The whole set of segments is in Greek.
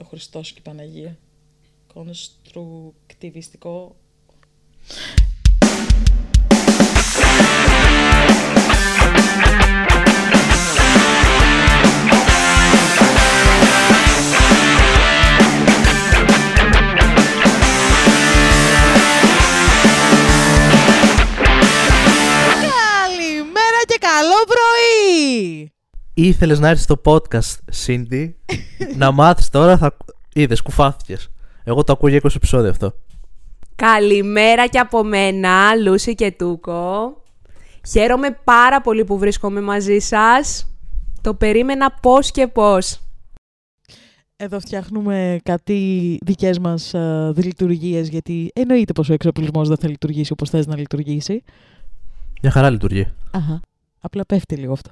Ο Χριστός και η Παναγία. Κονστρουκτιβιστικό. Ήθελες να έρθεις στο podcast, Σίντι, να μάθεις τώρα. Θα... Είδες, κουφάθηκες. Εγώ το ακούω για 20 επεισόδια αυτό. Καλημέρα και από μένα, Λούση και Τούκο. Χαίρομαι πάρα πολύ που βρίσκομαι μαζί σας. Το περίμενα πώς και πώς. Εδώ φτιάχνουμε κάτι δικές μας α, δηλειτουργίες, γιατί εννοείται πως ο εξοπλισμός δεν θα λειτουργήσει όπως θες να λειτουργήσει. Μια χαρά λειτουργεί. Αχα. Απλά πέφτει λίγο αυτό.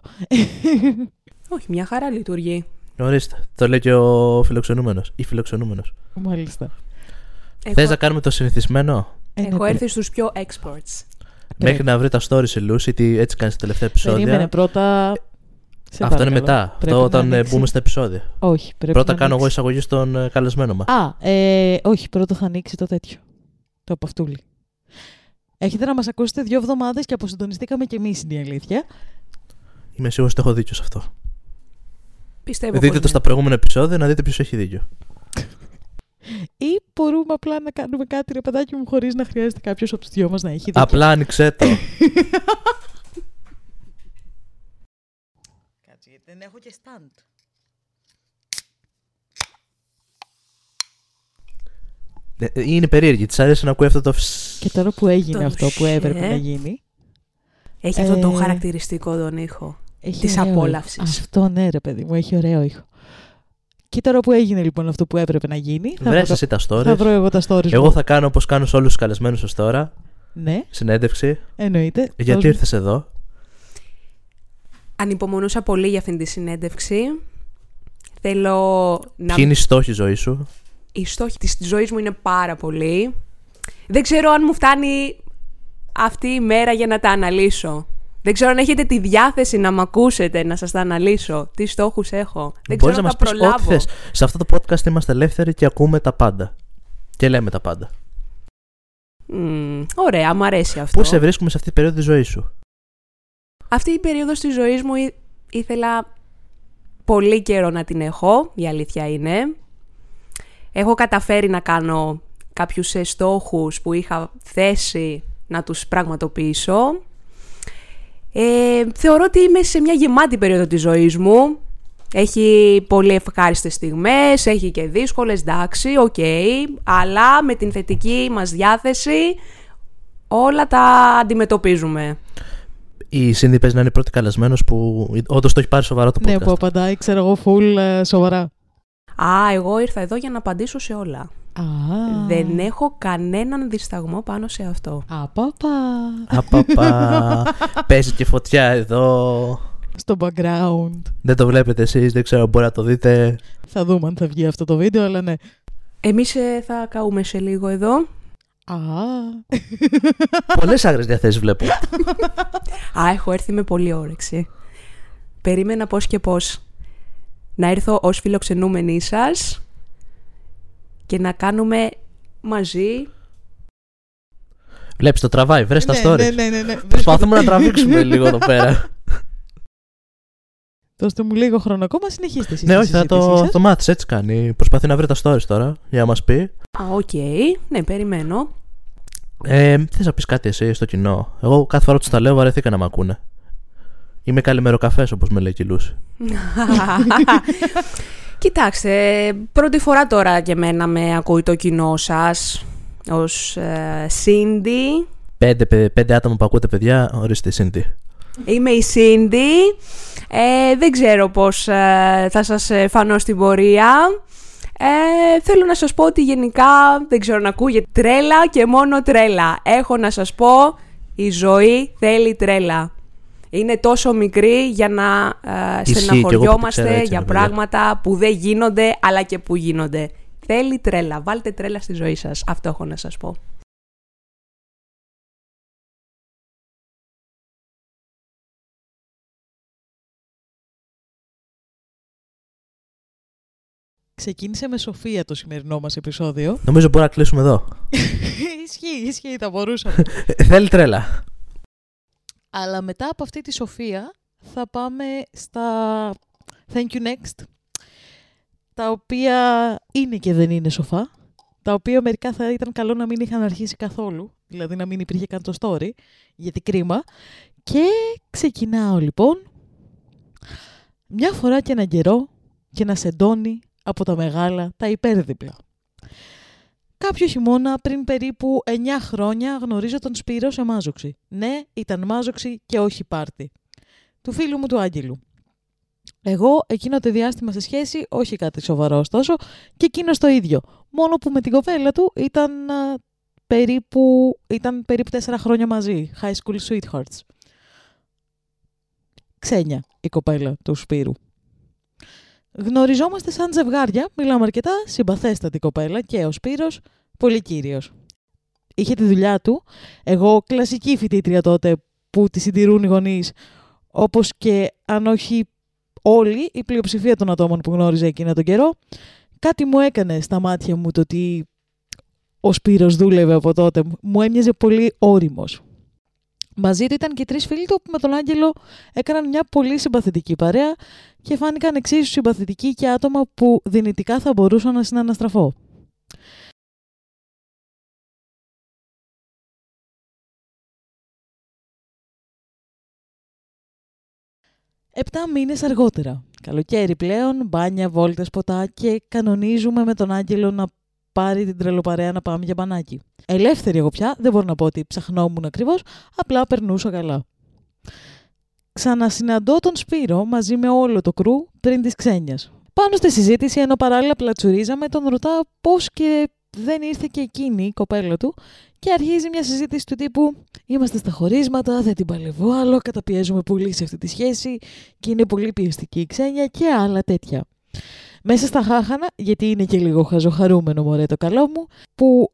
Όχι, μια χαρά λειτουργεί. Ορίστε. Το λέει και ο φιλοξενούμενος. Ή φιλοξενούμενος. Μάλιστα. Έχω, Θες να κάνουμε το συνηθισμένο; Ε, ναι, έχω πρέ- έρθει στους πιο experts. Μέχρι να βρει τα stories η Lucy, τι έτσι κάνεις στα τελευταία επεισόδια. Περίμενε πρώτα... Σε Αυτό είναι παρακαλώ. μετά. Πρέπει Αυτό να όταν ε, ανοίξεις. μπούμε στα επεισόδια. Όχι, πρέπει Πρώτα να κάνω εγώ ανοίξεις. εισαγωγή στον ε, καλεσμένο μας. Α, ε, όχι, πρώτα θα ανοίξει το τέτοιο. Το απαυτούλι. Έχετε να μας ακούσετε δύο εβδομάδες και αποσυντονιστήκαμε κι εμείς είναι η αλήθεια. Είμαι σίγουρος ότι έχω δίκιο σε αυτό. Πιστεύω Δείτε πως το ναι. στα προηγούμενα επεισόδια να δείτε ποιος έχει δίκιο. Ή μπορούμε απλά να κάνουμε κάτι, ρε παιδάκι μου, χωρίς να χρειάζεται κάποιος από τους δυο μας να έχει δίκιο. Απλά άνοιξε το. Κάτσε, γιατί δεν έχω και stand. Ε, ε, Είναι περίεργη. Της άρεσε να ακούει αυτό το. φς. Και τώρα που έγινε Το αυτό που έπρεπε ε. να γίνει. Έχει αυτό το Ε, χαρακτηριστικό τον ήχο. Έχει Της ωραίο απόλαυσης. ήχο. Αυτό ναι, ρε παιδί μου, έχει ωραίο ήχο. Και τώρα που έγινε λοιπόν αυτό που έπρεπε να γίνει. Θα, Βρες βρω, εσύ τα θα stories. βρω εγώ τα stories. Εγώ μου. θα κάνω όπως κάνω σε όλους τους καλεσμένους ως τώρα. Ναι, Συνέντευξη. εννοείται. Γιατί Δώσ' μου- ήρθες εδώ. Ανυπομονούσα πολύ για αυτήν τη συνέντευξη. Θέλω να... Ποιοι είναι οι στόχοι ζωή σου; Οι στόχοι της ζωής μου είναι πάρα πολλοί. Δεν ξέρω αν μου φτάνει αυτή η μέρα για να τα αναλύσω. Δεν ξέρω αν έχετε τη διάθεση να μ' ακούσετε, να σας τα αναλύσω. Τι στόχους έχω. Δεν Μπορείς ξέρω να αν μας θα πεις προλάβω. ό,τι θες. Σε αυτό το podcast είμαστε ελεύθεροι και ακούμε τα πάντα. Και λέμε τα πάντα. Μμμ, ωραία, μου αρέσει αυτό. Πού σε βρίσκουμε σε αυτή την περίοδο της ζωής σου; Αυτή η περίοδος της ζωής μου ή- ήθελα πολύ καιρό να την έχω, η αλήθεια είναι. Έχω καταφέρει να κάνω κάποιους ε, στόχους που είχα θέσει να τους πραγματοποιήσω. Ε, θεωρώ ότι είμαι σε μια γεμάτη περίοδο της ζωής μου. Έχει πολύ ευχάριστες στιγμές, έχει και δύσκολες, εντάξει, οκ. αλλά με την θετική μας διάθεση όλα τα αντιμετωπίζουμε. Η Σύνδη παίζει να είναι η πρώτη καλεσμένος που όντως το έχει πάρει σοβαρά το podcast. Ναι, που απαντάει, ξέρω εγώ, full ε, σοβαρά. Α, εγώ ήρθα εδώ για να απαντήσω σε όλα. Α, Δεν έχω κανέναν δισταγμό πάνω σε αυτό. Απαπα. Απαπα. Παίζει και φωτιά εδώ. Στο background. Δεν το βλέπετε εσείς, δεν ξέρω, μπορεί να το δείτε. Θα δούμε αν θα βγει αυτό το βίντεο, αλλά ναι. Εμείς ε, θα καούμε σε λίγο εδώ. Α, Πολλές άγρες διαθέσεις βλέπω. Α, έχω έρθει με πολύ όρεξη. Περίμενα πώς και πώς να έρθω ως φιλοξενούμενη σας και να κάνουμε μαζί... Βλέπεις το τραβάει, βρες τα ναι, stories. ναι, ναι, ναι, ναι. Προσπαθούμε να τραβήξουμε λίγο εδώ πέρα. Δώστε μου λίγο χρόνο ακόμα, συνεχίστε εσείς ναι, τη όχι, θα συζήτησή το, σας. το μάθεις, έτσι κάνει. Προσπαθεί να βρει τα stories τώρα, για να μας πει. Α, οκ. Ναι, περιμένω. Ε, θες να πεις κάτι εσύ στο κοινό. Εγώ κάθε φορά που τους τα λέω βαρεθήκα να με ακούνε. Είμαι καλημεροκαφές όπως με λέει και η Λούση. Κοιτάξτε, πρώτη φορά τώρα και εμένα με ακούει το κοινό σας ως ε, Cindy. Πέντε, παι- πέντε άτομα που ακούτε παιδιά, ορίστε η Cindy. Είμαι η Cindy. Ε, δεν ξέρω πώς ε, θα σας ε, φανώ στην πορεία. Ε, θέλω να σας πω ότι γενικά δεν ξέρω να ακούγεται τρέλα και μόνο τρέλα. Έχω να σας πω η ζωή θέλει τρέλα. Είναι τόσο μικρή για να ε, Ισχύει, και εγώ που τη ξέρω στεναχωριόμαστε έτσι για είναι, παιδιά. πράγματα που δεν γίνονται αλλά και που γίνονται. Θέλει τρέλα. Βάλτε τρέλα στη ζωή σας. Αυτό έχω να σας πω. ξεκίνησε με Σοφία το σημερινό μας επεισόδιο. Νομίζω μπορούμε να κλείσουμε εδώ. ισχύει, ισχύει, θα μπορούσαμε. Ε, Θέλει τρέλα. Αλλά μετά από αυτή τη Σοφία θα πάμε στα Thank you next, τα οποία είναι και δεν είναι σοφά, τα οποία μερικά θα ήταν καλό να μην είχαν αρχίσει καθόλου, δηλαδή να μην υπήρχε καν το story, γιατί κρίμα. Και ξεκινάω λοιπόν, μια φορά και έναν καιρό και να σεντώνει από τα μεγάλα τα υπέρδιπλα. Κάποιο χειμώνα πριν περίπου 9 χρόνια γνωρίζω τον Σπύρο σε μάζοξη. Ναι, ήταν μάζοξη και όχι πάρτι. Του φίλου μου του Άγγελου. Εγώ εκείνο το διάστημα σε σχέση, όχι κάτι σοβαρό ωστόσο, και εκείνος το ίδιο. Μόνο που με την κοπέλα του ήταν α, περίπου, ήταν περίπου 4 χρόνια μαζί. High school sweethearts. Ξένια η κοπέλα του Σπύρου. Γνωριζόμαστε σαν ζευγάρια, μιλάμε αρκετά, συμπαθέστατη κοπέλα και ο Σπύρος, πολύ κύριος. Είχε τη δουλειά του, εγώ κλασική φοιτήτρια τότε που τη συντηρούν οι γονείς, όπως και αν όχι όλοι, η πλειοψηφία των ατόμων που γνώριζε εκείνα τον καιρό, κάτι μου έκανε στα μάτια μου το ότι ο Σπύρος δούλευε από τότε. Μου έμοιαζε πολύ όριμος. Μαζί του ήταν και τρεις φίλοι του που με τον Άγγελο έκαναν μια πολύ συμπαθητική παρέα και φάνηκαν εξίσου συμπαθητικοί και άτομα που δυνητικά θα μπορούσα να συναναστραφώ. Επτά μήνες αργότερα. Καλοκαίρι πλέον, μπάνια, βόλτες, ποτά και κανονίζουμε με τον Άγγελο να πάρει την τρελοπαρέα να πάμε για μπανάκι. Ελεύθερη εγώ πια, δεν μπορώ να πω ότι ψαχνόμουν ακριβώς, απλά περνούσα καλά. Ξανασυναντώ τον Σπύρο μαζί με όλο το κρού πριν της ξένιας. Πάνω στη συζήτηση, ενώ παράλληλα πλατσουρίζαμε, τον ρωτάω πώς και δεν ήρθε και εκείνη η κοπέλα του και αρχίζει μια συζήτηση του τύπου Είμαστε στα χωρίσματα, δεν την παλεύω άλλο, καταπιέζουμε πολύ σε αυτή τη σχέση και είναι πολύ πιεστική η ξένια και άλλα τέτοια. Μέσα στα χάχανα, γιατί είναι και λίγο χαζοχαρούμενο μωρέ το καλό μου, που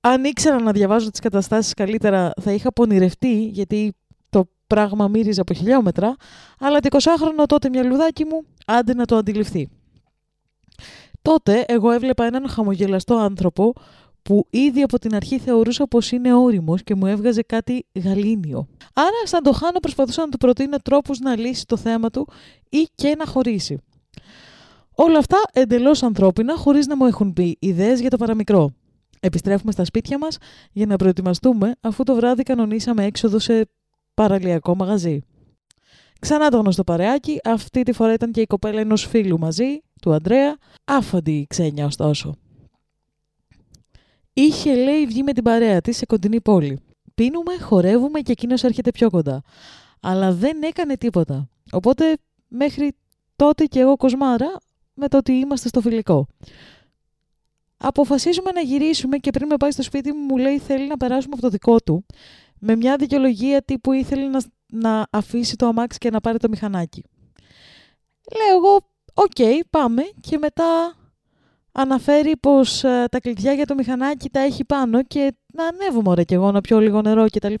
αν ήξερα να διαβάζω τις καταστάσεις καλύτερα θα είχα πονηρευτεί, γιατί το πράγμα μύριζε από χιλιόμετρα, αλλά το 20χρονο τότε μυαλουδάκι μου άντε να το αντιληφθεί. Τότε εγώ έβλεπα έναν χαμογελαστό άνθρωπο που ήδη από την αρχή θεωρούσα πως είναι όριμος και μου έβγαζε κάτι γαλήνιο. Άρα σαν το χάνω προσπαθούσα να του προτείνω τρόπους να λύσει το θέμα του ή και να χωρίσει. Όλα αυτά εντελώς ανθρώπινα χωρίς να μου έχουν πει ιδέες για το παραμικρό. Επιστρέφουμε στα σπίτια μας για να προετοιμαστούμε αφού το βράδυ κανονίσαμε έξοδο σε παραλιακό μαγαζί. Ξανά το γνωστό παρεάκι, αυτή τη φορά ήταν και η κοπέλα ενός φίλου μαζί, του Αντρέα, άφαντη η ξένια ωστόσο. Είχε, λέει, βγει με την παρέα της σε κοντινή πόλη. Πίνουμε, χορεύουμε και εκείνος έρχεται πιο κοντά. Αλλά δεν έκανε τίποτα. Οπότε μέχρι τότε και εγώ κοσμάρα με το ότι είμαστε στο φιλικό. Αποφασίζουμε να γυρίσουμε και πριν με πάει στο σπίτι μου μου λέει θέλει να περάσουμε από το δικό του με μια δικαιολογία τύπου ήθελε να, να αφήσει το αμάξι και να πάρει το μηχανάκι. Λέω εγώ, οκ, πάμε και μετά αναφέρει πως ε, τα κλειδιά για το μηχανάκι τα έχει πάνω και να ανέβω μωρέ κι εγώ να πιω λίγο νερό κτλ.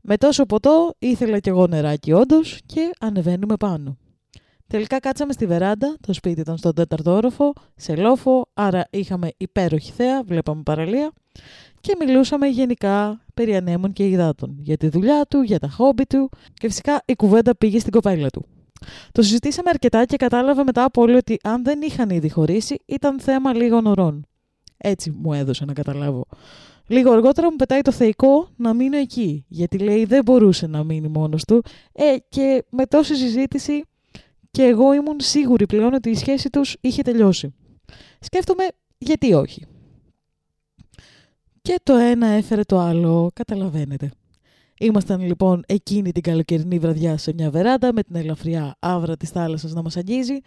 Με τόσο ποτό ήθελα κι εγώ νεράκι όντως και ανεβαίνουμε πάνω. Τελικά κάτσαμε στη βεράντα, το σπίτι ήταν στον τέταρτο όροφο, σε λόφο, άρα είχαμε υπέροχη θέα, βλέπαμε παραλία και μιλούσαμε γενικά περί ανέμων και υδάτων, για τη δουλειά του, για τα χόμπι του και φυσικά η κουβέντα πήγε στην κοπέλα του. Το συζητήσαμε αρκετά και κατάλαβα μετά από όλοι ότι αν δεν είχαν ήδη χωρίσει, ήταν θέμα λίγων ωρών. Έτσι μου έδωσε να καταλάβω. Λίγο αργότερα μου πετάει το θεϊκό να μείνω εκεί, γιατί λέει δεν μπορούσε να μείνει μόνος του. Ε, και με τόση συζήτηση και εγώ ήμουν σίγουρη πλέον ότι η σχέση τους είχε τελειώσει. Σκέφτομαι γιατί όχι. Και το ένα έφερε το άλλο, καταλαβαίνετε. Ήμασταν λοιπόν εκείνη την καλοκαιρινή βραδιά σε μια βεράντα με την ελαφριά άβρα της θάλασσας να μας αγγίζει,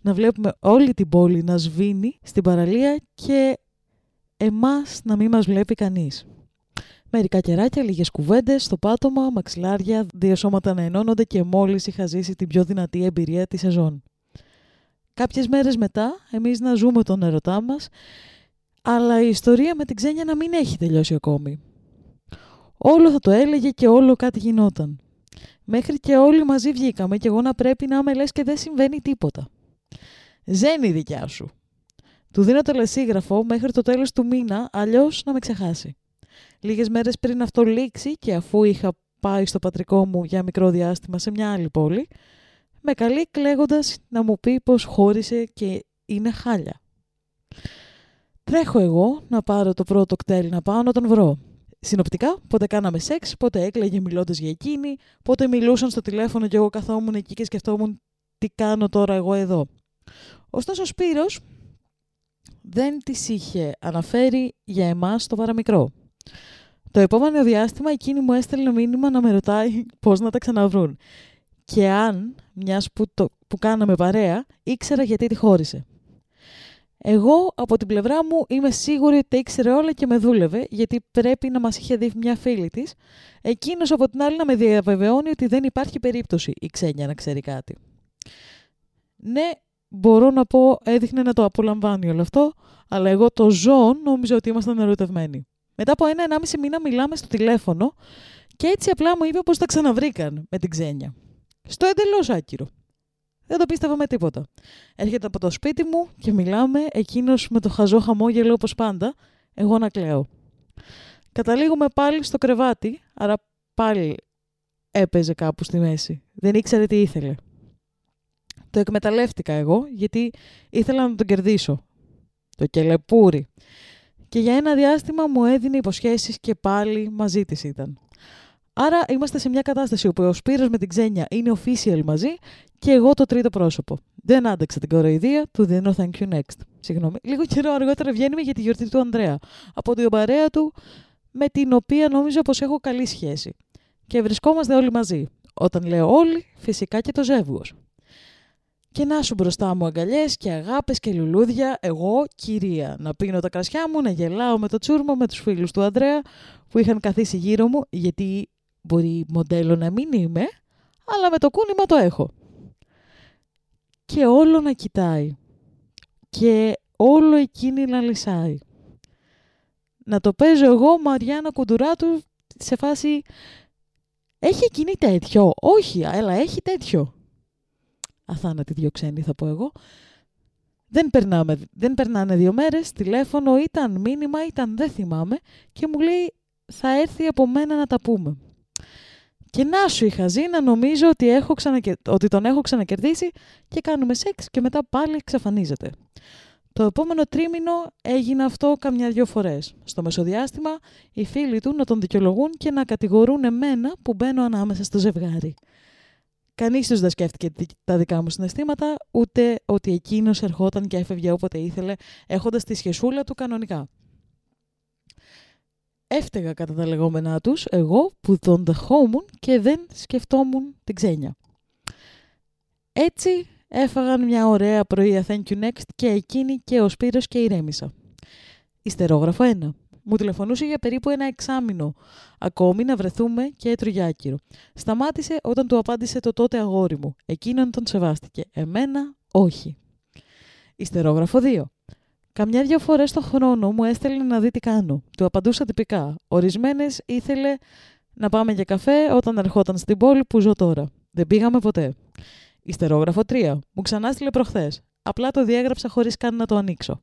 να βλέπουμε όλη την πόλη να σβήνει στην παραλία και εμάς να μην μας βλέπει κανείς. Μερικά κεράκια, λίγες κουβέντες, στο πάτωμα, μαξιλάρια, δύο σώματα να ενώνονται και μόλις είχα ζήσει την πιο δυνατή εμπειρία της σεζόν. Κάποιες μέρες μετά, εμείς να ζούμε τον ερωτά μας, αλλά η ιστορία με την ξένια να μην έχει τελειώσει ακόμη. Όλο θα το έλεγε και όλο κάτι γινόταν. Μέχρι και όλοι μαζί βγήκαμε και εγώ να πρέπει να είμαι λες και δεν συμβαίνει τίποτα. Ζένει η δικιά σου. Του δίνω τελεσίγραφο μέχρι το τέλος του μήνα, αλλιώς να με ξεχάσει. Λίγες μέρες πριν αυτό λήξει και αφού είχα πάει στο πατρικό μου για μικρό διάστημα σε μια άλλη πόλη, με καλεί κλαίγοντας να μου πει πως χώρισε και είναι χάλια. Τρέχω εγώ να πάρω το πρώτο κτέλ να πάω να τον βρω. Συνοπτικά, πότε κάναμε σεξ, πότε έκλαιγε μιλώντας για εκείνη, πότε μιλούσαν στο τηλέφωνο και εγώ καθόμουν εκεί και σκεφτόμουν τι κάνω τώρα εγώ εδώ. Ωστόσο ο Σπύρος δεν τις είχε αναφέρει για εμάς το παραμικρό. Το επόμενο διάστημα εκείνη μου έστελνε μήνυμα να με ρωτάει πώς να τα ξαναβρούν. Και αν, μιας που, το, που κάναμε παρέα, ήξερα γιατί τη χώρισε. Εγώ από την πλευρά μου είμαι σίγουρη ότι τα ήξερε όλα και με δούλευε, γιατί πρέπει να μας είχε δει μια φίλη της. Εκείνος από την άλλη να με διαβεβαιώνει ότι δεν υπάρχει περίπτωση η ξένια να ξέρει κάτι. Ναι, μπορώ να πω, έδειχνε να το απολαμβάνει όλο αυτό, αλλά εγώ το ζω, νόμιζα ότι ήμασταν ερωτευμένοι. Μετά από ένα-ενάμιση μήνα μιλάμε στο τηλέφωνο και έτσι απλά μου είπε πως τα ξαναβρήκαν με την ξένια. Στο εντελώς άκυρο. Δεν το πίστευα με τίποτα. Έρχεται από το σπίτι μου και μιλάμε, εκείνος με το χαζό χαμόγελο όπως πάντα, εγώ να κλαίω. Καταλήγουμε πάλι στο κρεβάτι, άρα πάλι έπαιζε κάπου στη μέση. Δεν ήξερε τι ήθελε. Το εκμεταλλεύτηκα εγώ, γιατί ήθελα να τον κερδίσω. Το κελεπούρι. Και για ένα διάστημα μου έδινε υποσχέσεις και πάλι μαζί της ήταν. Άρα είμαστε σε μια κατάσταση όπου ο Σπύρος με την Ξένια είναι official μαζί και εγώ το τρίτο πρόσωπο. Δεν άντεξα την κοροϊδία, του δίνω thank you next. Συγγνώμη. Λίγο καιρό αργότερα βγαίνουμε για τη γιορτή του Ανδρέα. Από την παρέα του, με την οποία νόμιζα πως έχω καλή σχέση. Και βρισκόμαστε όλοι μαζί. Όταν λέω όλοι, φυσικά και το ζεύγος. Και να σου μπροστά μου αγκαλιές και αγάπες και λουλούδια, εγώ κυρία. Να πίνω τα κρασιά μου, να γελάω με το τσούρμο με τους φίλους του Ανδρέα που είχαν καθίσει γύρω μου, γιατί μπορεί μοντέλο να μην είμαι, αλλά με το κούνημα το έχω. Και όλο να κοιτάει. Και όλο εκείνη να λυσάει. Να το παίζω εγώ, Μαριάννα Κουντουράτου, σε φάση... Έχει εκείνη τέτοιο. Όχι, αλλά έχει τέτοιο. Αθάνατη δύο ξένοι θα πω εγώ. Δεν, περνάμε, δεν περνάνε δύο μέρες, τηλέφωνο ήταν μήνυμα, ήταν δεν θυμάμαι και μου λέει θα έρθει από μένα να τα πούμε. Και να σου είχα ζει να νομίζω ότι, έχω ότι τον έχω ξανακερδίσει και κάνουμε σεξ και μετά πάλι εξαφανίζεται. Το επόμενο τρίμηνο έγινε αυτό καμιά δυο φορές. Στο μεσοδιάστημα, οι φίλοι του να τον δικαιολογούν και να κατηγορούν εμένα που μπαίνω ανάμεσα στο ζευγάρι. Κανείς τους δεν σκέφτηκε τα δικά μου συναισθήματα, ούτε ότι εκείνος ερχόταν και έφευγε όποτε ήθελε, έχοντας τη σχεσούλα του κανονικά. Έφταιγα κατά τα λεγόμενά τους, εγώ που τον δεχόμουν και δεν σκεφτόμουν την ξένια. Έτσι έφαγαν μια ωραία πρωία Thank you next και εκείνη και ο Σπύρος και ηρέμησα. Ιστερόγραφο 1. Μου τηλεφωνούσε για περίπου ένα εξάμηνο. Ακόμη να βρεθούμε και έτρωγε άκυρο. Σταμάτησε όταν του απάντησε το τότε αγόρι μου. Εκείνον τον σεβάστηκε. Εμένα όχι. Ιστερόγραφο 2. Καμιά δυο φορές το χρόνο μου έστελνε να δει τι κάνω. Του απαντούσα τυπικά. Ορισμένες ήθελε να πάμε για καφέ όταν ερχόταν στην πόλη που ζω τώρα. Δεν πήγαμε ποτέ. Ιστερόγραφο 3. Μου ξανά στείλε προχθές. Απλά το διέγραψα χωρίς καν να το ανοίξω.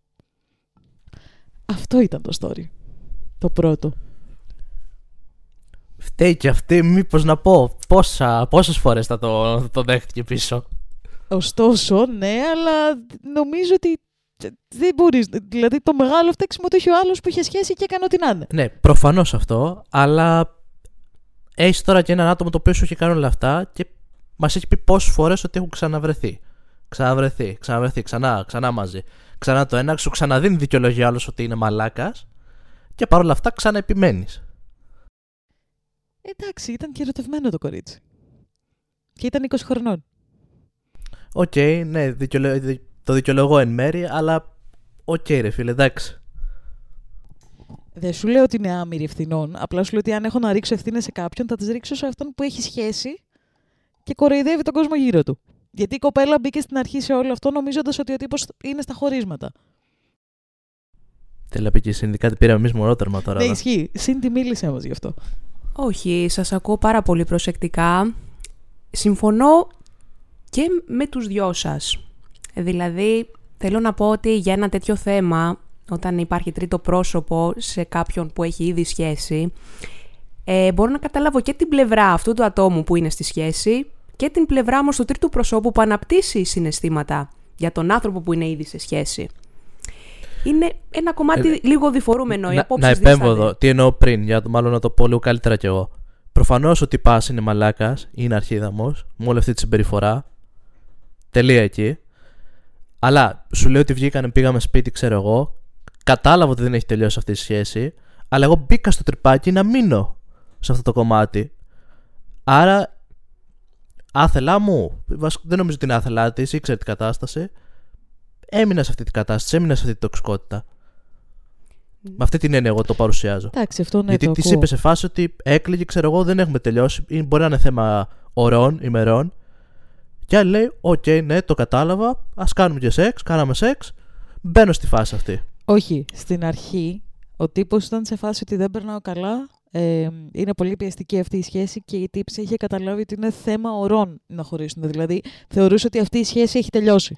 Αυτό ήταν το story. Το πρώτο. Φταίει και αυτή, μήπως να πω, πόσα, πόσες φορές θα το, το δέχτηκε πίσω. Ωστόσο, ναι, αλλά νομίζω ότι δεν μπορείς. Δηλαδή, το μεγάλο φταίξιμο το έχει ο άλλος που είχε σχέση και έκανε ό,τι να είναι. Ναι, προφανώς αυτό, αλλά έχεις τώρα και έναν άτομο το οποίο σου έχει κάνει όλα αυτά και μας έχει πει πόσες φορές ότι έχουν ξαναβρεθεί. Ξαναβρεθεί, ξαναβρεθεί, ξανά, ξανά μαζί. Ξανά το ένα, σου ξαναδίνει δικαιολογία άλλος ότι είναι μαλάκας και παρόλα αυτά ξαναεπιμένεις. Εντάξει, ήταν και ερωτευμένο το κορίτσι. Και ήταν 20 χρονών. OK, okay, ναι, το δικαιολογώ εν μέρη, αλλά OK, okay, ρε φίλε, εντάξει. Δεν σου λέω ότι είναι άμοιρη ευθυνών. Απλά σου λέω ότι αν έχω να ρίξω ευθύνες σε κάποιον, θα τις ρίξω σε αυτόν που έχει σχέση και κοροϊδεύει τον κόσμο γύρω του. Γιατί η κοπέλα μπήκε στην αρχή σε όλο αυτό νομίζοντας ότι ο τύπος είναι στα χωρίσματα. Θέλει να πει και η Cindy πήραμε εμείς μονότερμα τώρα. Ναι, ισχύει. Cindy μίλησε όμως γι' αυτό. Όχι, σας ακούω πάρα πολύ προσεκτικά. Συμφωνώ και με τους δυο σας. Δηλαδή, θέλω να πω ότι για ένα τέτοιο θέμα, όταν υπάρχει τρίτο πρόσωπο σε κάποιον που έχει ήδη σχέση, ε, μπορώ να καταλάβω και την πλευρά αυτού του ατόμου που είναι στη σχέση και την πλευρά όμως του τρίτου προσώπου που αναπτύσσει συναισθήματα για τον άνθρωπο που είναι ήδη σε σχέση. Είναι ένα κομμάτι Ε, λίγο διφορούμενο. οι να, απόψεις να επέμβω δίστανται. εδώ. Τι εννοώ πριν, για το μάλλον να το πω λίγο καλύτερα κι εγώ. Προφανώς ότι πας είναι μαλάκας, είναι αρχίδαμος, με όλη αυτή τη συμπεριφορά. Τελεία εκεί. Αλλά σου λέω ότι βγήκανε, πήγαμε σπίτι, ξέρω εγώ. Κατάλαβα ότι δεν έχει τελειώσει αυτή η σχέση. Αλλά εγώ μπήκα στο τρυπάκι να μείνω σε αυτό το κομμάτι. Άρα, άθελά μου, βασ- δεν νομίζω ότι είναι άθελά της, ήξερε την κατάσταση. Έμεινα σε αυτή την κατάσταση, έμεινα σε αυτή την τοξικότητα. Με αυτή την έννοια εγώ το παρουσιάζω. Εντάξει, αυτό ναι, Γιατί το της ακούω. είπες σε φάση ότι έκλαιγε, ξέρω εγώ, δεν έχουμε τελειώσει. Ή Μπορεί να είναι θέμα ωρών, ημερών. Και άλλη λέει: Οκ, ναι, το κατάλαβα. Α κάνουμε και σεξ. Κάναμε σεξ. Μπαίνω στη φάση αυτή. Όχι, στην αρχή ο τύπος ήταν σε φάση ότι δεν περνάω καλά. Ε, είναι πολύ πιεστική αυτή η σχέση και η τύπισσα είχε καταλάβει ότι είναι θέμα ωρών να χωρίσουν. Δηλαδή θεωρούσε ότι αυτή η σχέση έχει τελειώσει.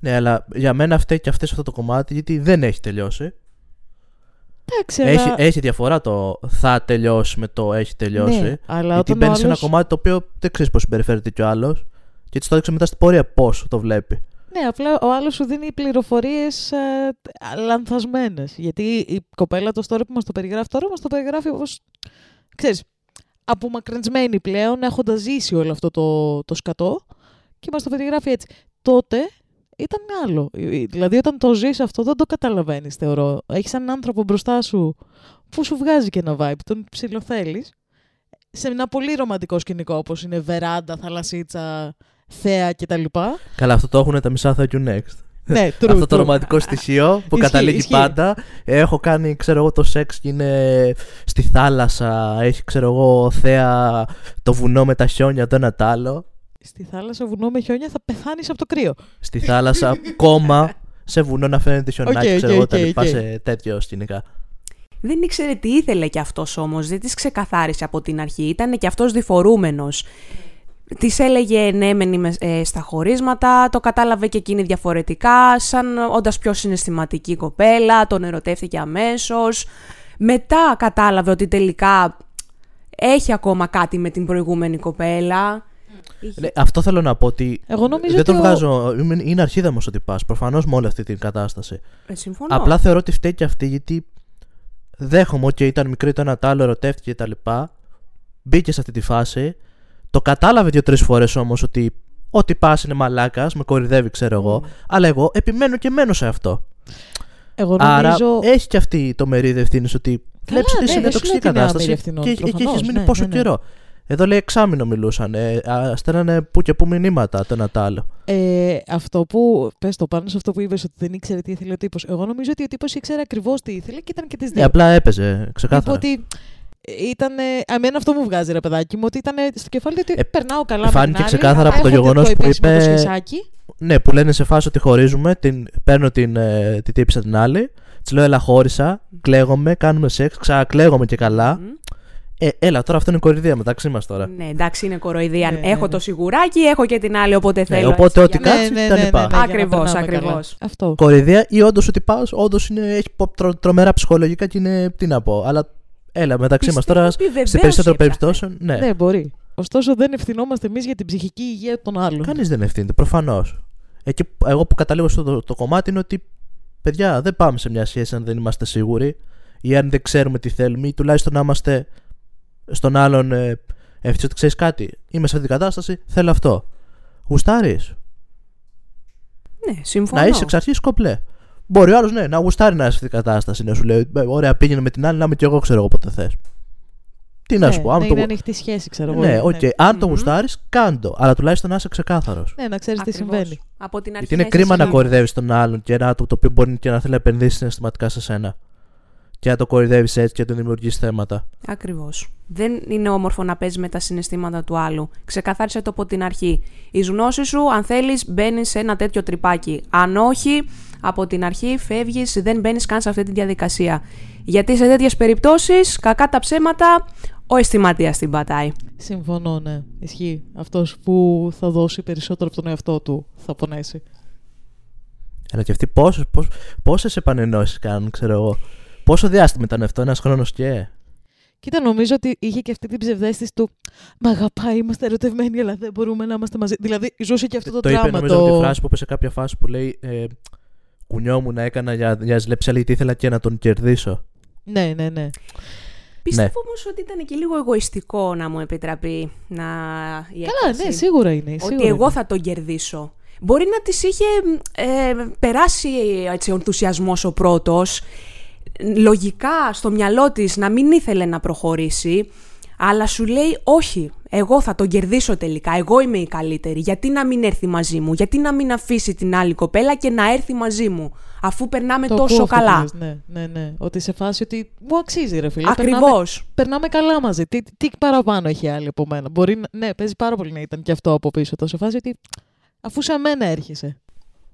Ναι, αλλά για μένα φταίει και αυτή σε αυτό το κομμάτι γιατί δεν έχει τελειώσει. Εντάξει, Έχει, αλλά... έχει διαφορά το θα τελειώσει με το έχει τελειώσει. Ναι, αλλά γιατί όταν ο μπαίνεις σε ένα άλλος- κομμάτι το οποίο δεν ξέρεις πώς συμπεριφέρεται κι ο άλλος. Και έτσι το έδειξε μετά στην πορεία πώς το βλέπει. Ναι, απλά ο άλλος σου δίνει πληροφορίες ε, λανθασμένες. Γιατί η κοπέλα το story που μας το περιγράφει τώρα μας το περιγράφει όπως, ξέρεις, απομακρυνσμένη πλέον, έχοντας ζήσει όλο αυτό το, το σκατό και μας το περιγράφει έτσι. Τότε ήταν άλλο. Ε, Δηλαδή όταν το ζεις αυτό δεν το καταλαβαίνεις θεωρώ. Έχεις έναν άνθρωπο μπροστά σου που σου βγάζει και ένα vibe, τον ψιλοθέλεις σε ένα πολύ ρομαντικό σκηνικό όπως είναι βεράντα, θαλασσίτσα, θέα κτλ. Καλά, αυτό το έχουν τα μισά Thank you next. Ναι, true, αυτό το true. ρομαντικό στοιχείο που Ισχύει, καταλήγει ισχύει. πάντα. Έχω κάνει, ξέρω εγώ, το σεξ και είναι στη θάλασσα. Έχει, ξέρω εγώ, θέα το βουνό με τα χιόνια, το ένα τ' άλλο. Στη θάλασσα βουνό με χιόνια θα πεθάνεις από το κρύο. Στη θάλασσα, κόμμα, σε βουνό να φαίνεται χιονάκι, Οκ, ξέρω οκ, εγώ, οκ, τα λοιπά οκ. σε τέτοιο σκηνικά. Δεν ήξερε τι ήθελε κι αυτός όμως, δεν της ξεκαθάρισε από την αρχή, ήταν και αυτός διφορούμενος. Της έλεγε ναι, μεν είμαι ε, στα χωρίσματα, το κατάλαβε και εκείνη διαφορετικά, σαν όντας πιο συναισθηματική κοπέλα, τον ερωτεύτηκε αμέσως. Μετά κατάλαβε ότι τελικά έχει ακόμα κάτι με την προηγούμενη κοπέλα. Είχε- Ναι, αυτό θέλω να πω ότι. Εγώ νομίζω δεν ότι τον ο- βγάζω. είμαι- Είναι αρχίδαμο ότι πας. Προφανώς με όλη αυτή την κατάσταση. Ε, συμφωνώ. Απλά θεωρώ ότι φταίει και αυτή γιατί δέχομαι ότι ήταν μικρή το ένα τ' άλλο, ερωτεύτηκε κτλ. Μπήκε σε αυτή τη φάση. Το κατάλαβε δύο-τρεις φορές όμως ότι ό,τι πας είναι μαλάκας, με κορυδεύει, ξέρω εγώ. Αλλά εγώ επιμένω και μένω σε αυτό. Εγώ Άρα νομίζω. έχει και αυτή το μερίδιο ευθύνη ότι βλέπεις ότι ναι, είσαι δεν μια σου τοξική λέω ότι είναι άμερη κατάσταση. ευθυνών, Και, και προφανώς, έχει μείνει ναι, πόσο ναι, ναι. καιρό. Εδώ λέει εξάμεινο μιλούσαν. Ε, α, στέλνανε που και που μηνύματα το ένα τ' άλλο. Ε, αυτό που. Πες το πάνω σε αυτό που είπες ότι δεν ήξερε τι ήθελε ο τύπος. Εγώ νομίζω ότι ο τύπος ήξερε ακριβώς τι ήθελε και ήταν και τις Ναι, δύο. απλά έπαιζε Είπε ξεκάθαρα. ότι ήταν. Αμένα αυτό μου βγάζει ρε παιδάκι μου, ότι ήταν στο κεφάλι του ότι Ε, περνάω καλά με φάνηκε την άλλη, ξεκάθαρα α, από το έχω γεγονός το που επίσημο είπε- Το σχεσάκι. Ναι, που λένε σε φάση ότι χωρίζουμε, την, παίρνω την, ε, την τύπησα την άλλη, της λέω έλα χώρισα, κλαίγομαι, κάνουμε σεξ, ξανακλαίγομαι και καλά. Μμ. Ε, έλα τώρα αυτό είναι κορυδία μεταξύ μας τώρα. Ναι, εντάξει, είναι κοροϊδία. Ναι, ναι, έχω ναι. το σιγουράκι, έχω και την άλλη, οπότε Ναι, θέλω. οπότε έτσι, ό,τι για να- κάτσει, τα λοιπά. για να Ακριβώς, περνάμε ακριβώς. καλά. Αυτό. Κορυδία ή όντως ότι πας, όντως έχει πο- τρο, τρομερά ψυχολογικά και είναι. Τι να πω. Αλλά έλα μεταξύ μας Πιστεύω τώρα, ότι βεβαίως σε περισσότερο έψαχνε. περιπτώσεων. Ναι, Ναι, μπορεί. Ωστόσο, δεν ευθυνόμαστε εμείς για την ψυχική υγεία των άλλων. κανείς δεν ευθύνεται, προφανώς. Εκεί, που- εγώ που καταλήγω στο το, το κομμάτι είναι ότι παιδιά δεν πάμε σε μια σχέση αν δεν είμαστε σίγουροι ή αν δεν ξέρουμε τι θέλουμε ή τουλάχιστον να είμαστε στον άλλον ε, εύθυνοι ότι ξέρεις κάτι. Είμαι σε αυτή την κατάσταση, θέλω αυτό. Γουστάρεις. Ναι, συμφωνώ. Να είσαι εξ αρχής κομπλέ. Μπορεί ο άλλος ναι, να γουστάρει να είσαι σε αυτή την κατάσταση. Να σου λέει: «Ε, Ωραία, πήγαινε με την άλλη, να είμαι κι εγώ, ξέρω εγώ πότε θες. Τι να ναι, σου πω, αν να το. είναι ανοιχτή σχέση, ξέρω εγώ. Ναι, οκ. Αν το Μμμ. γουστάρεις, κάντο. Αλλά τουλάχιστον να είσαι ξεκάθαρος. Ναι, να ξέρεις τι Ακριβώς. συμβαίνει. Από την αρχή Γιατί είναι να είσαι κρίμα να σίγουρος. κορυδεύεις τον άλλον και ένα άτομο το οποίο μπορεί και να θέλει να επενδύσει συναισθηματικά σε σένα. Και να το κορυδεύεις έτσι και να του δημιουργείς θέματα. Ακριβώς. Δεν είναι όμορφο να παίζεις με τα συναισθήματα του άλλου. Ξεκαθάρισε το από την αρχή. Η γνώση σου, αν θέλεις, μπαίνει σε ένα τέτοιο τρυπάκι. Αν όχι, από την αρχή φεύγεις, δεν μπαίνεις καν σε αυτή τη διαδικασία. Γιατί σε τέτοιες περιπτώσεις, κακά τα ψέματα, ο αισθηματίας την πατάει. Συμφωνώ, ναι. Ισχύει. Αυτός που θα δώσει περισσότερο από τον εαυτό του θα πονέσει. Αλλά και αυτοί πόσες, πόσες, πόσες επανενώσεις κάνουν, ξέρω εγώ. Πόσο διάστημα ήταν αυτό, ένας χρόνος και; Κοίτα, νομίζω ότι είχε και αυτή την ψευδέστηση του Μα αγαπάει, είμαστε ερωτευμένοι, αλλά δεν μπορούμε να είμαστε μαζί. Δηλαδή, ζούσε και αυτό το, το είπε δράμα. νομίζω το... με τη φράση που είπε σε κάποια φάση που λέει ε, Κουνιόμουν να έκανα για, για ζλέψη, αλλά γιατί ήθελα και να τον κερδίσω. Ναι, ναι, ναι. Πιστεύω όμως ότι ήταν και λίγο εγωιστικό να μου επιτραπεί να η Καλά, έκφραση. ναι, σίγουρα είναι. ότι σίγουρα εγώ είναι. θα τον κερδίσω. Μπορεί να της είχε ε, περάσει έτσι, ο ενθουσιασμός ο πρώτος, λογικά στο μυαλό της να μην ήθελε να προχωρήσει, αλλά σου λέει όχι, εγώ θα τον κερδίσω τελικά, εγώ είμαι η καλύτερη, γιατί να μην έρθει μαζί μου, γιατί να μην αφήσει την άλλη κοπέλα και να έρθει μαζί μου, αφού περνάμε Το τόσο ακούω αυτό που καλά; λες, Ναι, ναι, ναι. Ότι σε φάση ότι μου αξίζει, ρε φίλε. Περνάμε, Ακριβώς. περνάμε καλά μαζί. Τι, τι παραπάνω έχει άλλη από μένα; Μπορεί να, ναι, παίζει πάρα πολύ να ήταν και αυτό από πίσω. Το σε φάση ότι αφού σε μένα έρχεσαι.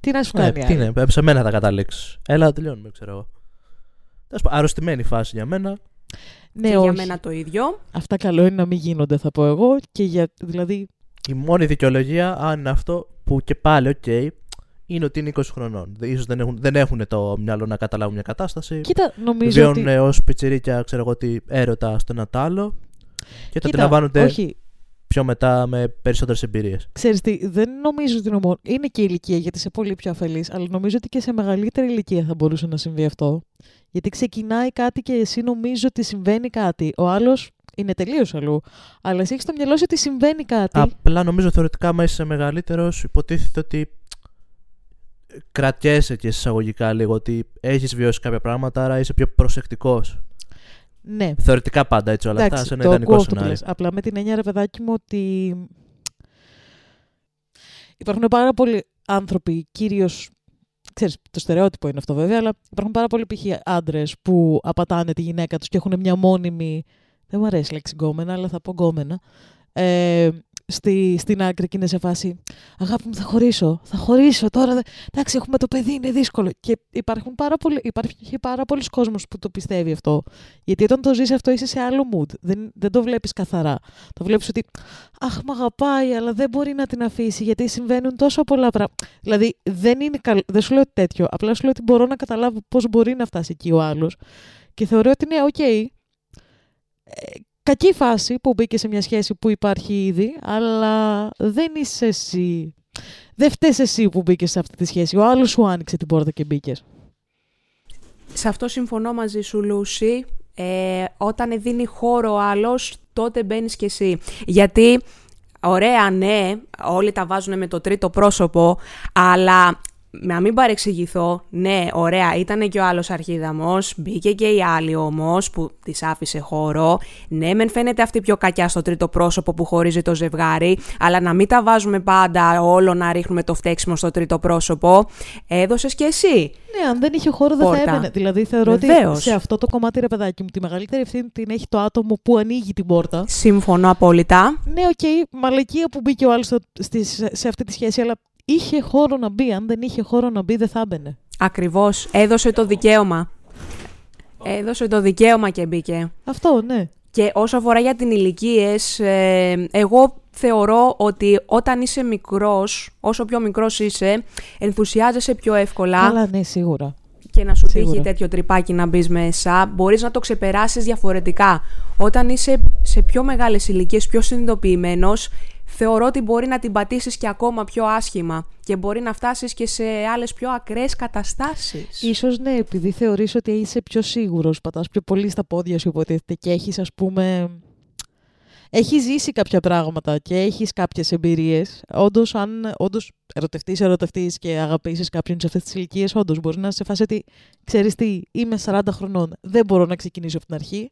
Τι να σου Ναι, κάνει τι άλλη; είναι, σε μένα θα καταλήξεις. Έλα, τελειώνουμε, ξέρω εγώ. Τέλος πάντων, Αρρωστημένη φάση για μένα. Ναι, και όχι. για μένα το ίδιο. Αυτά καλό είναι να μην γίνονται, θα πω εγώ. Και για, δηλαδή, Η μόνη δικαιολογία, αν είναι αυτό που και πάλι, οκ, είναι ότι είναι 20 χρονών. Ίσως δεν έχουν, δεν έχουν το μυαλό να καταλάβουν μια κατάσταση. κοίτα, νομίζω ότι... Βιώνουν ω πιτσιρίκια, ξέρω εγώ, τι έρωτα στο ένα το άλλο. Και το Κοίτα, αντιλαμβάνονται όχι, πιο μετά με περισσότερες εμπειρίες. Ξέρεις τι, δεν νομίζω ότι είναι μόνο... Είναι και η ηλικία γιατί είσαι πολύ πιο αφελής, αλλά νομίζω ότι και σε μεγαλύτερη ηλικία θα μπορούσε να συμβεί αυτό. Γιατί ξεκινάει κάτι και εσύ νομίζω ότι συμβαίνει κάτι. Ο άλλος είναι τελείως αλλού. Αλλά εσύ έχεις στο μυαλό σου ότι συμβαίνει κάτι. Απλά νομίζω θεωρητικά, άμα είσαι μεγαλύτερος, υποτίθεται ότι κρατιέσαι και εισαγωγικά λίγο ότι έχεις βιώσει κάποια πράγματα, άρα είσαι πιο προσεκτικός. Ναι. Θεωρητικά πάντα έτσι όλα αυτά, Εντάξει, σε ένα το ιδανικό ακούω αυτό που σενάριο. λες. Απλά με την έννοια, ρε παιδάκι μου, ότι υπάρχουν πάρα πολλοί άνθρωποι, κυρίως. Ξέρεις, το στερεότυπο είναι αυτό βέβαια, αλλά υπάρχουν πάρα πολλοί π.χ. άντρες που απατάνε τη γυναίκα τους και έχουν μια μόνιμη. Δεν μου αρέσει η λέξη γκόμενα, αλλά θα πω γκόμενα. Ε, στη, στην άκρη και είναι σε φάση Αγάπη μου, θα χωρίσω. Θα χωρίσω τώρα. δε- Εντάξει, έχουμε το παιδί, είναι δύσκολο. Και υπάρχουν πάρα πολλοί, υπάρχει πάρα πολλοί κόσμος που το πιστεύει αυτό. Γιατί όταν το ζεις αυτό είσαι σε άλλο mood. Δεν, δεν το βλέπεις καθαρά. Το βλέπεις ότι Αχ, μ' αγαπάει, αλλά δεν μπορεί να την αφήσει γιατί συμβαίνουν τόσο πολλά πράγματα. Δηλαδή, δεν, είναι καλ... δεν σου λέω τέτοιο. Απλά σου λέω ότι μπορώ να καταλάβω πώς μπορεί να φτάσει εκεί ο άλλος. Και θεωρώ ότι ναι, οκ. Ε, κακή φάση που μπήκε σε μια σχέση που υπάρχει ήδη, αλλά δεν είσαι εσύ. Δεν φταίς εσύ που μπήκες σε αυτή τη σχέση. Ο άλλος σου άνοιξε την πόρτα και μπήκες. Σε αυτό συμφωνώ μαζί σου, Λούση. Ε, όταν δίνει χώρο ο άλλος, τότε μπαίνεις κι εσύ. Γιατί, ωραία, ναι, όλοι τα βάζουν με το τρίτο πρόσωπο, αλλά να μην παρεξηγηθώ, ναι, ωραία, ήταν και ο άλλος αρχίδαμος, μπήκε και η άλλη όμως που της άφησε χώρο. Ναι, μεν φαίνεται αυτή πιο κακιά στο τρίτο πρόσωπο που χωρίζει το ζευγάρι, αλλά να μην τα βάζουμε πάντα όλο να ρίχνουμε το φταίξιμο στο τρίτο πρόσωπο. Έδωσες και εσύ. Ναι, αν δεν είχε χώρο δεν θα Πόρτα. έμπαινε. Δηλαδή θεωρώ Βεβαίως. ότι σε αυτό το κομμάτι, ρε παιδάκι μου, τη μεγαλύτερη ευθύνη την έχει το άτομο που ανοίγει την πόρτα. Συμφωνώ απόλυτα. Ναι, οκ, μαλακία που μπήκε ο άλλος σε αυτή τη σχέση, αλλά είχε χώρο να μπει. Αν δεν είχε χώρο να μπει, δεν θα έμπαινε. Ακριβώς. Έδωσε το δικαίωμα. Έδωσε το δικαίωμα και μπήκε. Αυτό, ναι. Και όσο αφορά για τις ηλικίες, εγώ θεωρώ ότι όταν είσαι μικρός, όσο πιο μικρός είσαι, ενθουσιάζεσαι πιο εύκολα Καλά, ναι, σίγουρα. και να σου Σίγουρα. τύχει τέτοιο τρυπάκι να μπεις μέσα, μπορείς να το ξεπεράσεις διαφορετικά. Όταν είσαι σε πιο μεγάλες ηλικίες, πιο συνειδητοποιημένος, θεωρώ ότι μπορεί να την πατήσεις και ακόμα πιο άσχημα και μπορεί να φτάσεις και σε άλλες πιο ακραίες καταστάσεις. Ίσως ναι, επειδή θεωρείς ότι είσαι πιο σίγουρος, πατάς πιο πολύ στα πόδια σου υποτίθεται και έχεις ας πούμε... Έχεις ζήσει κάποια πράγματα και έχεις κάποιες εμπειρίες. Όντως, αν όντως ερωτευτείς, ερωτευτείς και αγαπήσεις κάποιον σε αυτές τις ηλικίες, όντως μπορεί να σε φάση ότι ξέρεις τι, είμαι 40 χρονών, δεν μπορώ να ξεκινήσω από την αρχή,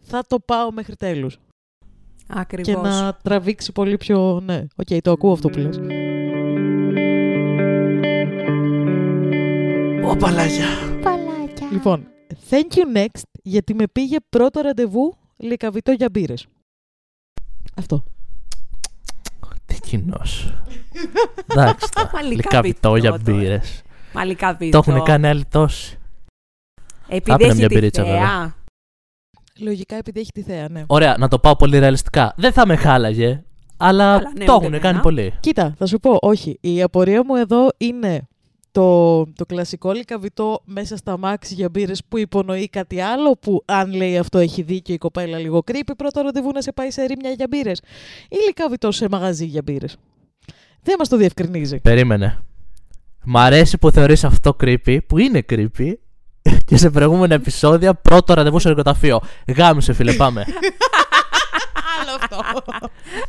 θα το πάω μέχρι τέλους. Ακριβώς. Και να τραβήξει πολύ πιο... Ναι, οκ, το ακούω αυτό που λες. Ωπαλάκια. Οπαλάκια. Λοιπόν, thank you next, γιατί με πήγε πρώτο ραντεβού Λυκαβηττό για μπύρες. Αυτό. Τι κοινός. Εντάξει. τώρα. Μαλικά Λικαβιτό για βιτό τώρα. μπύρες. Μαλικά βίντεο. Το έχουν κάνει άλλοι τόσοι. Επειδή Άπεινα έχει μια τη μπυρίτσα, θέα. βέβαια. Λογικά επειδή έχει τη θέα, ναι. Ωραία, να το πάω πολύ ρεαλιστικά. Δεν θα με χάλαγε, αλλά Καλά, ναι, το ούτε έχουν εμένα. κάνει πολύ. Κοίτα, θα σου πω, όχι. Η απορία μου εδώ είναι το, το κλασικό λικαβιτό μέσα στα αμάξι για μπύρες που υπονοεί κάτι άλλο. Που αν λέει αυτό έχει δίκιο η κοπέλα λίγο κρύπη, πρώτο ραντεβού να σε πάει σε ρήμια για μπύρες. Ή λικαβιτό σε μαγαζί για μπύρες. Δεν μας το διευκρινίζει. Περίμενε. Μ' αρέσει που θεωρείς αυτό creepy, που είναι creepy, και σε προηγούμενα επεισόδια πρώτο ραντεβού στο εργοταφείο. Γάμισε, φίλε, πάμε. Άλλο αυτό.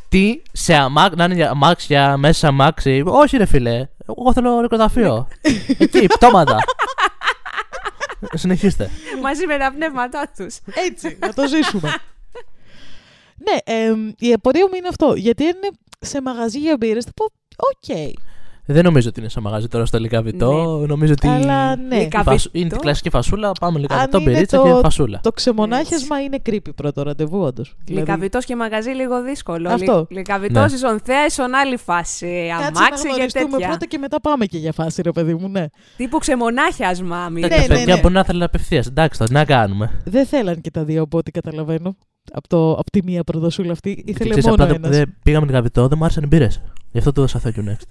Τι σε αμάξι, να είναι για αμάξια, μέσα αμάξι. Όχι, ρε φίλε. Εγώ θέλω εργοταφείο. Εκεί, πτώματα. Συνεχίστε. Μαζί με τα πνεύματά τους. Έτσι, να το ζήσουμε. ναι, εμ, η απορία μου είναι αυτό. Γιατί αν είναι σε μαγαζί για μπύρες, θα πω, οκ. Δεν νομίζω ότι είναι σε μαγαζί τώρα στο Λυκαβηττό. Νομίζω ότι. Αλλά ναι. Λυκαβηττό. η φασ- Είναι η κλασική φασούλα. Πάμε Λυκαβηττό, Αν είναι μπυρίτσα το- και φασούλα. Το ξεμονάχιασμα είναι creepy πρώτο ραντεβού, όντως. Λυκαβηττό και μαγαζί λίγο δύσκολο. Αυτό. Λυκαβηττό Ναι. ίσον θέα, ίσον άλλη φάση. Κάτσε να Αμάξι και γνωριστούμε τέτοια. πρώτα και μετά πάμε και για φάση, ρε παιδί μου, ναι. Τύπου ξεμονάχιασμα. Τα μιλάμε. ναι, παιδιά ναι. μπορεί να θέλουν απευθείας. Εντάξει, τώρα τι να κάνουμε. Δεν θέλαν και τα δύο από ό,τι καταλαβαίνω. Από, το, από τη μία προδοσούλα αυτή. Και Ήθελε ξέρεις, μόνο απλά ένας. δεν- δεν πήγαμε λικαβιτό, δεν μου άρεσαν οι μπύρες. Γι' αυτό του έδωσα thank you next.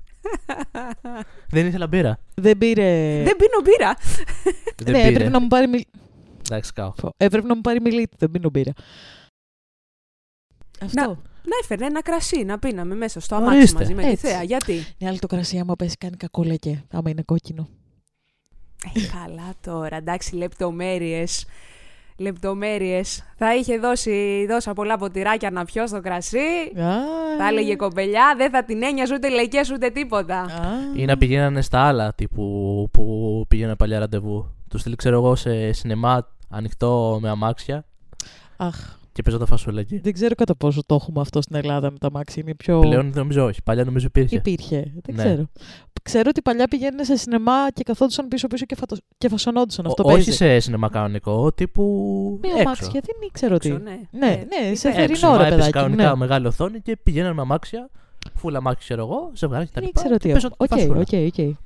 δεν ήθελα μπύρα. Δεν πήρε. Δεν πίνω μπύρα. Δεν ναι, πήρε. έπρεπε να μου πάρει μιλ... Εντάξει, κάω. Φω, Έπρεπε να μου πάρει μιλίτη, δεν πίνω μπύρα. Αυτό. Να έφερνε ένα κρασί να πίναμε μέσα στο αμάξι Ορίστε. μαζί με τη Έτσι. θέα. Γιατί; Ναι, αλλά το κρασί άμα πέσει κάνει κακό λεκέ, άμα είναι κόκκινο. Ε, καλά τώρα, εντάξει, λεπτομέρειες. Λεπτομέρειες. Θα είχε δώσει τόσα πολλά ποτηράκια να πιω στο κρασί. Α, Θα έλεγε κοπελιά, δεν θα την ένοιαζε ούτε λεκέ ούτε τίποτα. α. Ή να πηγαίνανε στα άλλα τύπου που πήγαιναν παλιά ραντεβού. Τους στείλει, ξέρω εγώ, σε σινεμά ανοιχτό με αμάξια Αχ, και παίζω τα φασούλα εκεί. δεν ξέρω κατά πόσο το έχουμε αυτό στην Ελλάδα με τ' αμάξι. Είναι πιο. Πλέον νομίζω όχι. Παλιά νομίζω υπήρχε. Υπήρχε. Δεν Ναι. ξέρω. Ξέρω ότι παλιά πηγαίνανε σε σινεμά και καθόντουσαν πίσω-πίσω και, φατο... και φασωνόντουσαν. Αυτό Ο- όχι παίζει. σε σινεμά κανονικό, τύπου. Με έξω. αμάξια, δεν ήξερα τι. Έξω, ναι. Ναι, Ε, ναι, είπε- σε Έξω, θερινό μα ρε έπαιζε παιδάκι. κανονικά Ναι. μεγάλη οθόνη και πηγαίναν με αμάξια. Φουλ αμάξια, ξέρω εγώ, ζευγάρι κτλ. Δεν ήξερα τι. και παίζαν Οκ, τη φασούλα. οκ, οκ.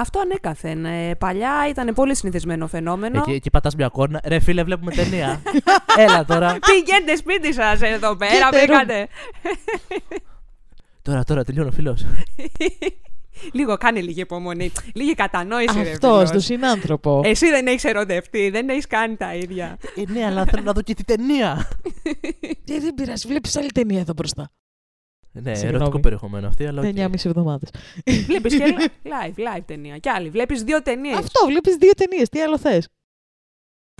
Αυτό ανέκαθεν. Ε, παλιά ήταν πολύ συνηθισμένο φαινόμενο. Εκεί, εκεί πατάς μια κόρνα. Ρε φίλε, βλέπουμε ταινία. Έλα τώρα. Πηγαίνετε σπίτι σας εδώ πέρα, Get a room. πήγατε. τώρα, τώρα, τελειώνω, φίλος. Λίγο, κάνε λίγη υπομονή. Λίγη κατανόηση, ρε Αυτός, φίλος. το συνάνθρωπο. Εσύ δεν έχεις ερωτευτεί, δεν έχεις κάνει τα ίδια. ε, ναι, αλλά θέλω να δω και τη ταινία. Ε, δεν πειράζει, βλέπεις άλλη ταινία εδώ μπροστά. Ναι, Συγγνώμη. ερωτικό περιεχόμενο αυτή, αλλά. οκ. 9,5 εβδομάδες. Βλέπεις και live, live ταινία. Κι άλλη. Βλέπεις δύο ταινίες. Αυτό, βλέπεις δύο ταινίες. Τι άλλο θες;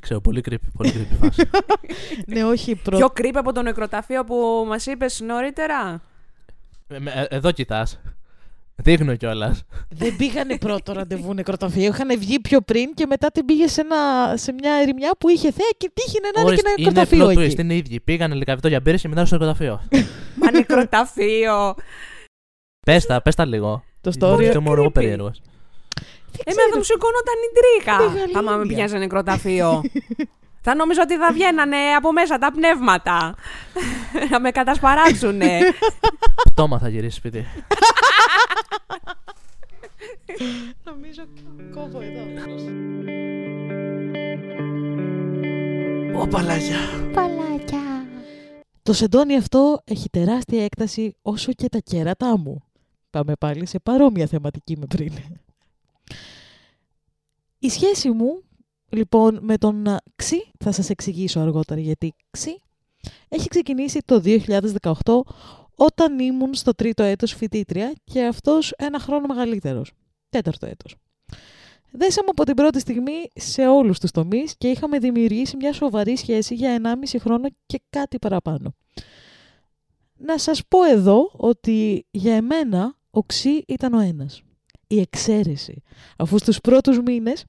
Ξέρω, πολύ creepy, πολύ creepy φάση. ναι, όχι πρώτα. Πιο κρύπη από το νεκροταφείο που μας είπες νωρίτερα. Ε, με- ε, Εδώ κοιτάς. Δείχνω κιόλας. Δεν πήγανε πρώτο ραντεβού νεκροταφείο. Είχαν βγει πιο πριν και μετά την πήγε σε, ένα, σε μια ερημιά που είχε θέα και τύχαινε να είναι και ένα είναι νεκροταφείο plot εκεί. twist, είναι οι ίδιοι. Πήγανε λικαβιτό για μπύρες και μετά στο εργοταφείο. Μα νεκροταφείο. πες τα, πες τα λίγο. Το Μπορεί story. και μόνος εγώ creepy. περίεργος. Εμένα θα μου σηκώνονταν η τρίχα. Μεγαλύνια. Άμα με πήγαινε σε νεκροταφείο. θα νόμιζα ότι θα βγαίνανε από μέσα τα πνεύματα. να με κατασπαράξουνε. Πτώμα θα γυρίσεις σπίτι. Νομίζω κόβω εδώ. Ω παλάκια. Το σεντόνι αυτό έχει τεράστια έκταση όσο και τα κέρατά μου. Πάμε πάλι σε παρόμοια θεματική με πριν. Η σχέση μου, λοιπόν, με τον α, Ξή, θα σας εξηγήσω αργότερα γιατί Ξή, έχει ξεκινήσει το 2018 όταν ήμουν στο τρίτο έτος φοιτήτρια και αυτός ένα χρόνο μεγαλύτερος. Τέταρτο έτος. Δέσαμε από την πρώτη στιγμή σε όλους τους τομείς και είχαμε δημιουργήσει μια σοβαρή σχέση για 1,5 χρόνο και κάτι παραπάνω. Να σας πω εδώ ότι για εμένα ο Ξή ήταν ο ένας. Η εξαίρεση. Αφού στους πρώτους μήνες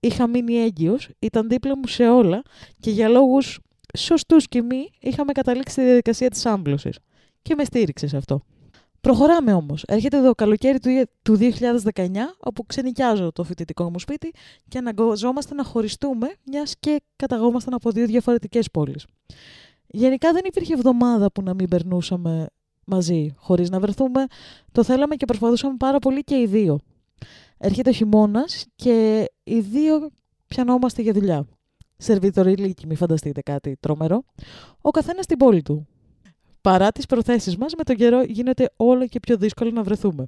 είχα μείνει έγκυος, ήταν δίπλα μου σε όλα και για λόγους σωστούς και μη είχαμε καταλήξει στη διαδικασία της άμπλωσης. Και με στήριξες σε αυτό. Προχωράμε όμως. Έρχεται το καλοκαίρι του, του 2019, όπου ξενοικιάζω το φοιτητικό μου σπίτι και αναγκαζόμαστε να χωριστούμε, μιας και καταγόμασταν από δύο διαφορετικές πόλεις. Γενικά δεν υπήρχε εβδομάδα που να μην περνούσαμε μαζί, χωρίς να βρεθούμε. Το θέλαμε και προσπαθούσαμε πάρα πολύ και οι δύο. Έρχεται ο χειμώνας και οι δύο πιανόμαστε για δουλειά. σερβιτοριλίκη, μη φανταστείτε κάτι τρομερό, ο καθένας στην πόλη του. Παρά τις προθέσεις μας, με τον καιρό γίνεται όλο και πιο δύσκολο να βρεθούμε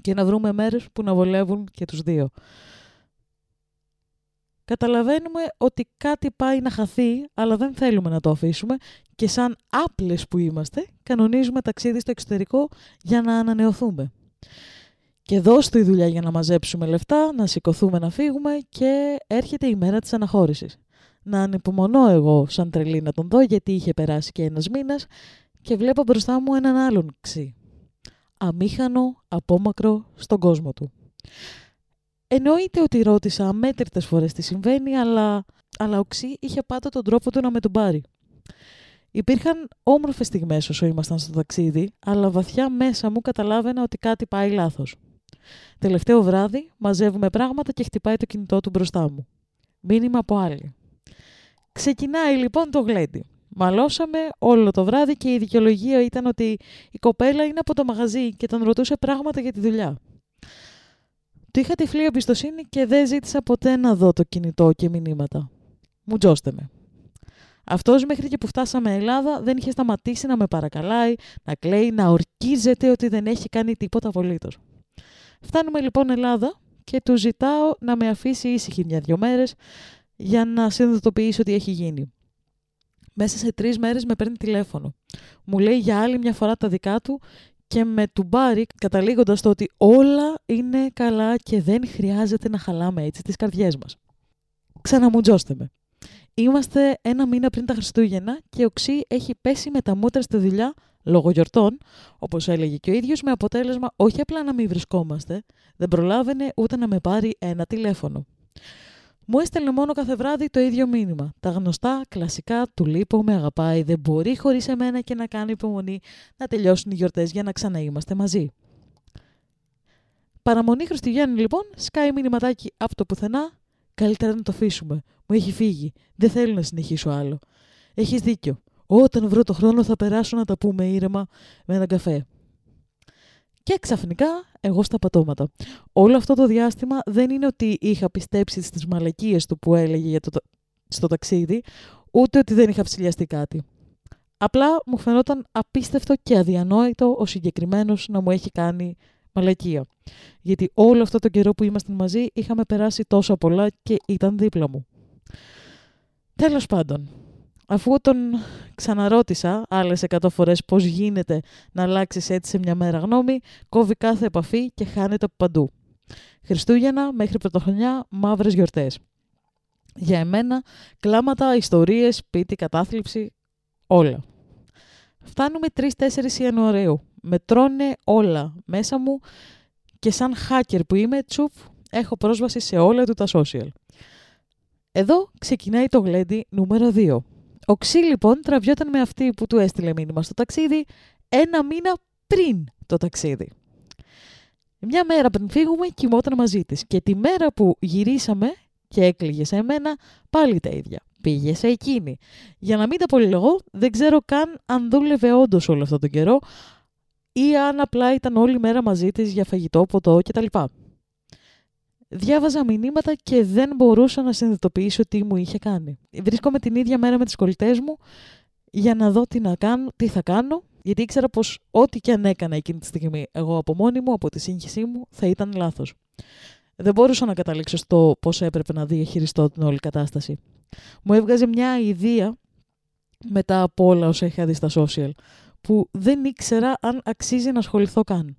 και να βρούμε μέρες που να βολεύουν και τους δύο. Καταλαβαίνουμε ότι κάτι πάει να χαθεί, αλλά δεν θέλουμε να το αφήσουμε και σαν άπλες που είμαστε, κανονίζουμε ταξίδι στο εξωτερικό για να ανανεωθούμε. Και δώστε η δουλειά για να μαζέψουμε λεφτά, να σηκωθούμε να φύγουμε και έρχεται η μέρα της αναχώρησης. Να ανυπομονώ εγώ σαν τρελή να τον δω γιατί είχε περάσει και ένας μήνας και βλέπω μπροστά μου έναν άλλον ξύ. Αμήχανο, απόμακρο στον κόσμο του. Εννοείται ότι ρώτησα αμέτρητες φορές τι συμβαίνει, αλλά, αλλά ο Ξή είχε πάντα τον τρόπο του να με τον πάρει. Υπήρχαν όμορφες στιγμές όσο ήμασταν στο ταξίδι, αλλά βαθιά μέσα μου καταλάβαινα ότι κάτι πάει λάθος. Τελευταίο βράδυ μαζεύουμε πράγματα και χτυπάει το κινητό του μπροστά μου. Μήνυμα από άλλη. Ξεκινάει λοιπόν το γλέντι. Μαλώσαμε όλο το βράδυ και η δικαιολογία ήταν ότι η κοπέλα είναι από το μαγαζί και τον ρωτούσε πράγματα για τη δουλειά. Του είχα τυφλή εμπιστοσύνη και δεν ζήτησα ποτέ να δω το κινητό και μηνύματα. Μου τζώστε με. Αυτός μέχρι και που φτάσαμε Ελλάδα δεν είχε σταματήσει να με παρακαλάει, να κλαίει, να ορκίζεται ότι δεν έχει κάνει τίποτα απολύτως. Φτάνουμε λοιπόν Ελλάδα και του ζητάω να με αφήσει ήσυχη μια-δυο μέρες για να συνειδητοποιήσω τι έχει γίνει. Μέσα σε τρεις μέρες με παίρνει τηλέφωνο. Μου λέει για άλλη μια φορά τα δικά του και με τουμπάρει καταλήγοντας το ότι όλα είναι καλά και δεν χρειάζεται να χαλάμε έτσι τις καρδιές μας. Ξαναμουτζώστε με. Είμαστε ένα μήνα πριν τα Χριστούγεννα και ο Ξή έχει πέσει με τα μούτρα στη δουλειά λόγω γιορτών, όπως έλεγε και ο ίδιος, με αποτέλεσμα όχι απλά να μην βρισκόμαστε, δεν προλάβαινε ούτε να με πάρει ένα τηλέφωνο. Μου έστελνε μόνο κάθε βράδυ το ίδιο μήνυμα. Τα γνωστά, κλασικά, του λείπω, με αγαπάει, δεν μπορεί χωρίς εμένα και να κάνει υπομονή να τελειώσουν οι γιορτές για να ξαναείμαστε μαζί. Παραμονή Χριστουγέννου λοιπόν, σκάει μηνυματάκι από το πουθενά. Καλύτερα να το αφήσουμε. Μου έχει φύγει. Δεν θέλω να συνεχίσω άλλο. Έχεις δίκιο. Όταν βρω το χρόνο θα περάσω να τα πούμε ήρεμα με έναν καφέ. Και ξαφνικά εγώ στα πατώματα. Όλο αυτό το διάστημα δεν είναι ότι είχα πιστέψει στις μαλακίες του που έλεγε για το, στο ταξίδι, ούτε ότι δεν είχα ψηλιαστεί κάτι. Απλά μου φαινόταν απίστευτο και αδιανόητο ο συγκεκριμένος να μου έχει κάνει μαλακία. Γιατί όλο αυτό το καιρό που ήμασταν μαζί είχαμε περάσει τόσα πολλά και ήταν δίπλα μου. Τέλος πάντων, Αφού τον ξαναρώτησα άλλες εκατό φορές πώς γίνεται να αλλάξεις έτσι σε μια μέρα γνώμη, κόβει κάθε επαφή και χάνεται από παντού. Χριστούγεννα μέχρι πρωτοχρονιά, μαύρες γιορτές. Για εμένα, κλάματα, ιστορίες, σπίτι, κατάθλιψη, όλα. Φτάνουμε 3-4 Ιανουαρίου. Με τρώνε όλα μέσα μου και σαν hacker που είμαι, τσουπ, έχω πρόσβαση σε όλα του τα social. Εδώ ξεκινάει το γλέντι νούμερο 2. Ο Ξύ λοιπόν τραβιόταν με αυτή που του έστειλε μήνυμα στο ταξίδι ένα μήνα πριν το ταξίδι. Μια μέρα πριν φύγουμε κοιμόταν μαζί της και τη μέρα που γυρίσαμε και έκλειγε σε εμένα πάλι τα ίδια. Πήγε σε εκείνη. Για να μην τα πολυλογώ, δεν ξέρω καν αν δούλευε όντως όλο αυτό τον καιρό ή αν απλά ήταν όλη μέρα μαζί της για φαγητό, ποτό κτλ. Διάβαζα μηνύματα και δεν μπορούσα να συνειδητοποιήσω τι μου είχε κάνει. Βρίσκομαι την ίδια μέρα με τις κολλητές μου για να δω τι, να κάνω, τι θα κάνω, γιατί ήξερα πως ό,τι και αν έκανα εκείνη τη στιγμή εγώ από μόνη μου, από τη σύγχυσή μου, θα ήταν λάθος. Δεν μπορούσα να καταλήξω στο πώς έπρεπε να διαχειριστώ την όλη κατάσταση. Μου έβγαζε μια ιδέα μετά από όλα όσα είχα δει στα social, που δεν ήξερα αν αξίζει να ασχοληθώ καν.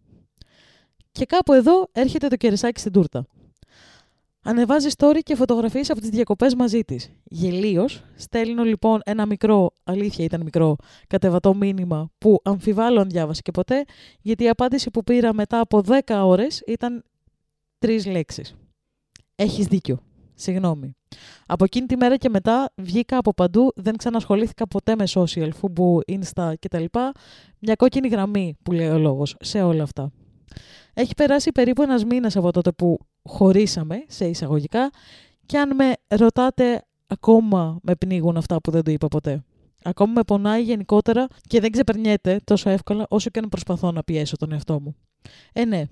Και κάπου εδώ έρχεται το κερασάκι στην τούρτα. Ανεβάζει story και φωτογραφίες από τις διακοπές μαζί της. Γελίος, στέλνω λοιπόν ένα μικρό, αλήθεια ήταν μικρό, κατεβατό μήνυμα που αμφιβάλλω αν διάβασε και ποτέ, γιατί η απάντηση που πήρα μετά από 10 ώρες ήταν τρεις λέξεις. Έχεις δίκιο. Συγγνώμη. Από εκείνη τη μέρα και μετά βγήκα από παντού, δεν ξανασχολήθηκα ποτέ με social, φούμπου, insta κτλ. Μια κόκκινη γραμμή που λέει ο λόγος σε όλα αυτά. Έχει περάσει περίπου ένας μήνας από τότε που χωρίσαμε, σε εισαγωγικά, και αν με ρωτάτε ακόμα με πνίγουν αυτά που δεν το είπα ποτέ. Ακόμα με πονάει γενικότερα και δεν ξεπερνιέται τόσο εύκολα όσο και αν προσπαθώ να πιέσω τον εαυτό μου. Ε, ναι,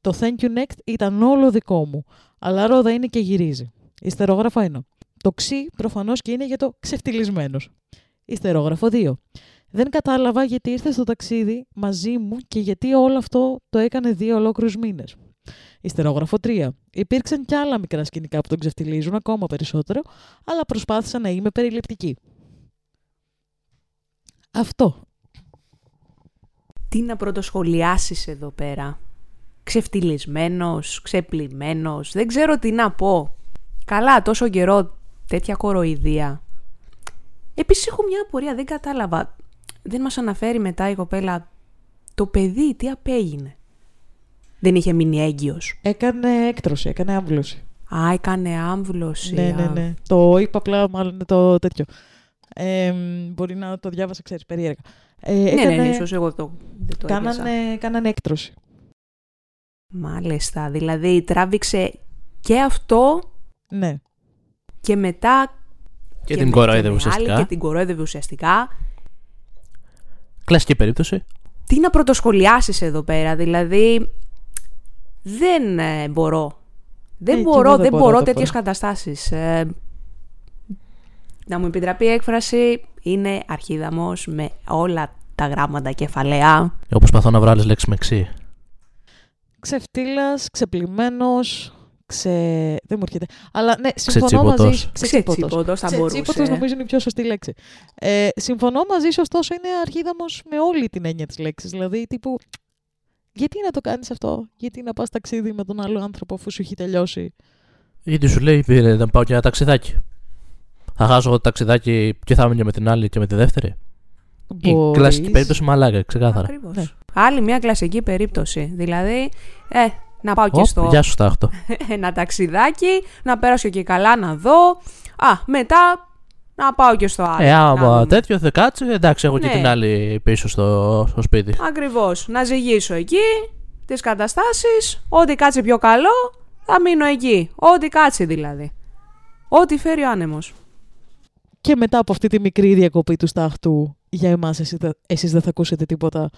το Thank You Next ήταν όλο δικό μου, αλλά ρόδα είναι και γυρίζει. Ιστερόγραφο 1. Το ξύ προφανώς και είναι για το ξεφτυλισμένος. Ιστερόγραφο 2. Δεν κατάλαβα γιατί ήρθε στο ταξίδι μαζί μου και γιατί όλο αυτό το έκανε δύο ολόκληρους μήνες. Ιστερόγραφο 3. Υπήρξαν και άλλα μικρά σκηνικά που τον ξεφτυλίζουν ακόμα περισσότερο, αλλά προσπάθησα να είμαι περιληπτική. Αυτό. Τι να πρωτοσχολιάσεις εδώ πέρα; Ξεφτυλισμένος, ξεπλημένος, δεν ξέρω τι να πω. Καλά, τόσο καιρό τέτοια κοροϊδία. Επίσης έχω μια απορία, δεν κατάλαβα. Δεν μας αναφέρει μετά η κοπέλα το παιδί τι απέγινε. Δεν είχε μείνει έγκυος. Έκανε έκτρωση, έκανε άμβλωση. Α, έκανε άμβλωση. Ναι, ναι, α. ναι. Το είπα απλά, μάλλον είναι το τέτοιο. Ε, μπορεί να το διάβασα, ξέρεις, περίεργα. Ε, Ναι, έκανε, ναι, ναι, ίσως εγώ το, δεν το έπιασα. κάνανε, κάνανε έκτρωση. Μάλιστα, δηλαδή τράβηξε και αυτό Ναι. και μετά Και, με- την κορόιδευε με άλλη ουσιαστικά. Και την κορόιδευε ουσιαστικά. Κλασική περίπτωση. Τι να πρωτοσχολιάσεις εδώ πέρα, δηλαδή δεν ε, μπορώ. Δεν Ε, κι μπορώ, εγώ δεν δεν μπορώ, μπορώ το τέτοιες μπορώ. καταστάσεις. Ε, να μου επιτραπεί η έκφραση, είναι αρχίδαμος με όλα τα γράμματα κεφαλαία. Εγώ προσπαθώ να βρω άλλες λέξεις με ξύ. Ξεφτύλας, ξεπλημμένος, ξε... δεν μου έρχεται. Αλλά ναι, συμφωνώ Ξετσίποτος. μαζί σου. Ξετσίποτος. Ξετσίποτος θα Ξετσίποτος μπορούσε. νομίζω είναι η πιο σωστή λέξη. Ε, συμφωνώ μαζί σου, ωστόσο είναι αρχίδαμος με όλη την έννοια της λέξης. Δηλαδή, τύπου, γιατί να το κάνεις αυτό, γιατί να πας ταξίδι με τον άλλο άνθρωπο αφού σου έχει τελειώσει; Γιατί σου λέει πήρε να πάω και ένα ταξιδάκι. Θα χάσω εγώ το ταξιδάκι και θα μείνω με την άλλη και με τη δεύτερη. Η Μπορείς. κλασική περίπτωση μαλάκα, ξεκάθαρα. Ακριβώς. Ναι. Άλλη μια κλασική περίπτωση. Δηλαδή, ε, να πάω και Οπ, στο Γεια σου, Στάχτο. ένα ταξιδάκι, να πέρασω και καλά να δω. Α, μετά να πάω και στο άλλο. Ε, να άμα δούμε. τέτοιο δεν κάτσει, εντάξει, έχω και Ναι. την άλλη πίσω στο, στο σπίτι. Ακριβώς. Να ζυγίσω εκεί τις καταστάσεις. Ό,τι κάτσει πιο καλό, θα μείνω εκεί. Ό,τι κάτσει δηλαδή. Ό,τι φέρει ο άνεμος. Και μετά από αυτή τη μικρή διακοπή του στάχτου, για εμάς εσείς, δεν- εσείς δεν θα ακούσετε τίποτα,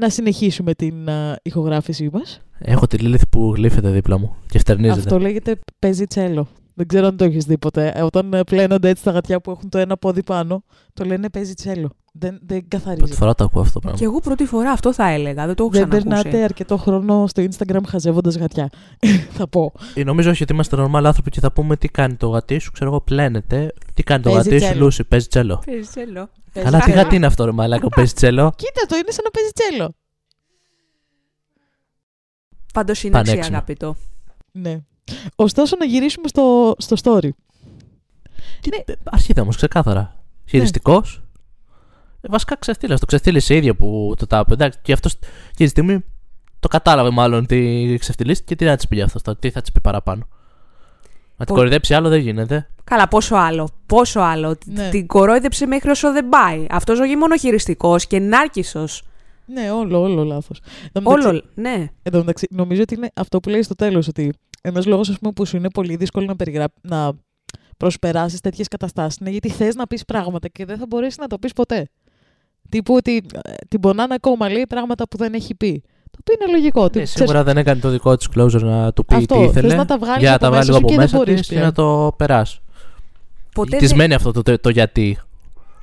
να συνεχίσουμε την α, ηχογράφησή μας. Έχω τη Λίλιθ που γλύφεται δίπλα μου και στερνίζεται. Αυτό λέγεται παίζει τσέλο. Δεν ξέρω αν το έχεις δει ποτέ. Ε, Όταν ε, πλένονται έτσι τα γατιά που έχουν το ένα πόδι πάνω, το λένε παίζει τσέλο. Δεν, δεν καθαρίζει. Πρώτη φορά το ακούω αυτό το πράγμα. Και εγώ πρώτη φορά αυτό θα έλεγα. Δεν το έχω Δεν ξανακούσει. περνάτε αρκετό χρόνο στο Instagram χαζεύοντας γατιά. θα πω. Ε, Νομίζω όχι ότι είμαστε normal άνθρωποι και θα πούμε τι κάνει το γατί σου, ξέρω εγώ, πλένεται. Τι κάνει το Παίζει γατί σου, τσέλο. Λούση, παίζει τσέλο. Παίζει τσέλο. Καλά, τι γατί είναι αυτό, ρε Μαλάκα, που παίζει τσέλο. Κοίτα το, είναι σαν να παίζει τσέλο. Πάντως είναι αξία Πανέξυπνο. αγαπητό. Ναι. Ωστόσο, να γυρίσουμε στο, στο story. Ναι. Αρχίδα όμως, ξεκάθαρα. Χειριστικός. Ε, βασικά ξεφτύλα. Το ξεφτύλισε ίδιο που το τάπε. Εντάξει, και αυτός και τη στιγμή το κατάλαβε μάλλον τι ξεφτυλίστηκε και τι να της πει αυτό. Τι θα της πει παραπάνω. Να την Πο- κορυδέψει άλλο δεν γίνεται. Καλά, πόσο άλλο. Πόσο άλλο. Ναι. Την κορόιδεψε μέχρι όσο δεν πάει. Αυτός όχι μόνο χειριστικό και νάρκισο. Ναι, όλο, όλο λάθος. Εν τω μεταξύ- Όλο. Ναι. Εν τω μεταξύ, νομίζω ότι είναι αυτό που λέει στο τέλος, ότι ένας λόγος ας πούμε, που σου είναι πολύ δύσκολο να, περιγρά... να προσπεράσεις τέτοιες καταστάσεις είναι γιατί θες να πεις πράγματα και δεν θα μπορέσεις να το πεις ποτέ. Τύπου ότι ε, την πονάνε ακόμα, λέει πράγματα που δεν έχει πει. Το οποίο είναι λογικό. Ναι, Τι- ξέρεις, σίγουρα δεν έκανε το δικό της closure να του πει Αυτό, τι θες ήθελε. να τα βγάλεις για να από τα μέσα βγάλει λίγο σου από και δεν μέσα μπορείς της και πλέον. να το περάσει. Ποτέ Της δεν, μένει αυτό το, το, το γιατί.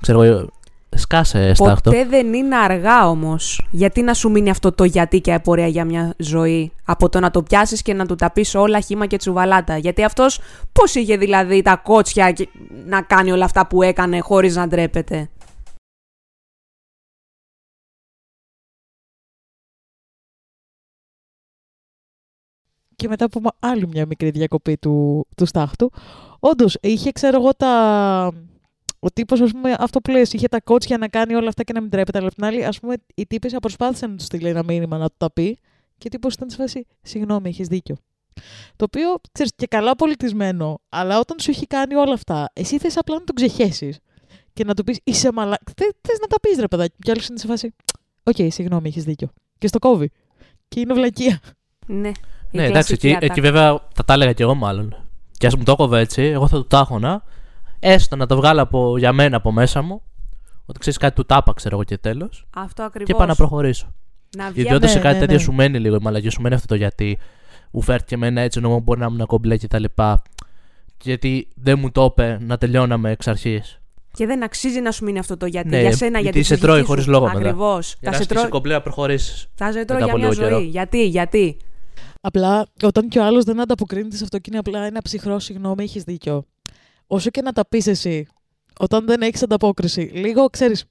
Ξέρω εγώ. Σκάσε στάχτο. ποτέ δεν είναι αργά όμως. Γιατί να σου μείνει αυτό το γιατί και απορία για μια ζωή; Από το να το πιάσεις και να του τα πεις όλα χήμα και τσουβαλάτα. Γιατί αυτός πώς είχε δηλαδή τα κότσια και να κάνει όλα αυτά που έκανε χωρίς να ντρέπεται; Και μετά από μα- άλλη μια μικρή διακοπή του, του στάχτου. Όντως, είχε, ξέρω εγώ, τα. Ο τύπος, ας πούμε, αυτό που λες, είχε τα κότσια να κάνει όλα αυτά και να μην τρέπεται. Αλλά απ' την άλλη, ας πούμε, η τύπησα προσπάθησε να του στείλει ένα μήνυμα να του τα πει. Και ο τύπος ήταν σε φάση, Συγγνώμη, έχεις δίκιο. Το οποίο, ξέρεις, και καλά πολιτισμένο, αλλά όταν σου έχει κάνει όλα αυτά, εσύ θες απλά να τον ξεχέσεις. Και να του πεις, Είσαι μαλά. Θες να τα πεις, ρε παιδάκι. Και άλλος είναι σε φάση, Οκ, συγγνώμη, έχεις δίκιο. Και στο κόβει. Και είναι βλακεία. Ναι. Η Ναι, εντάξει, κλασική εκεί, ατάκα. εκεί βέβαια θα τα έλεγα κι εγώ μάλλον. Και ας μου το έκοβε έτσι, εγώ θα του τα 'χωνα. Έστω να το βγάλω από, για μένα από μέσα μου. Ότι ξέρεις κάτι του τα 'πα, ξέρω εγώ και τέλος. Αυτό ακριβώς. Και πάω να προχωρήσω. Να Γιατί βγαίνει. όταν σε Ναι, κάτι ναι, τέτοιο ναι. σου μένει λίγο η μαλαγία, σου μένει αυτό το γιατί. Μου φέρθηκε εμένα έτσι, ενώ μπορεί να ήμουν κομπλέ και τα λοιπά. γιατί δεν μου το είπε να τελειώναμε εξ αρχής. Και δεν αξίζει να σου μείνει αυτό το γιατί. Ναι, για σένα, γιατί για την σε ψυχική τρώει σου. χωρίς λόγο μετά. Ακριβώς. Για Θα να σε στήσει τρώει, κομπλέ να προχωρήσεις. θα σε τρώει μετά για από μια λίγο ζωή. καιρό. Γιατί, γιατί; Απλά όταν και ο άλλος δεν ανταποκρίνεται σε αυτό και είναι απλά ένα ψυχρό συγγνώμη, έχεις δίκιο. Όσο και να τα πεις εσύ, όταν δεν έχεις ανταπόκριση, λίγο ξέρεις.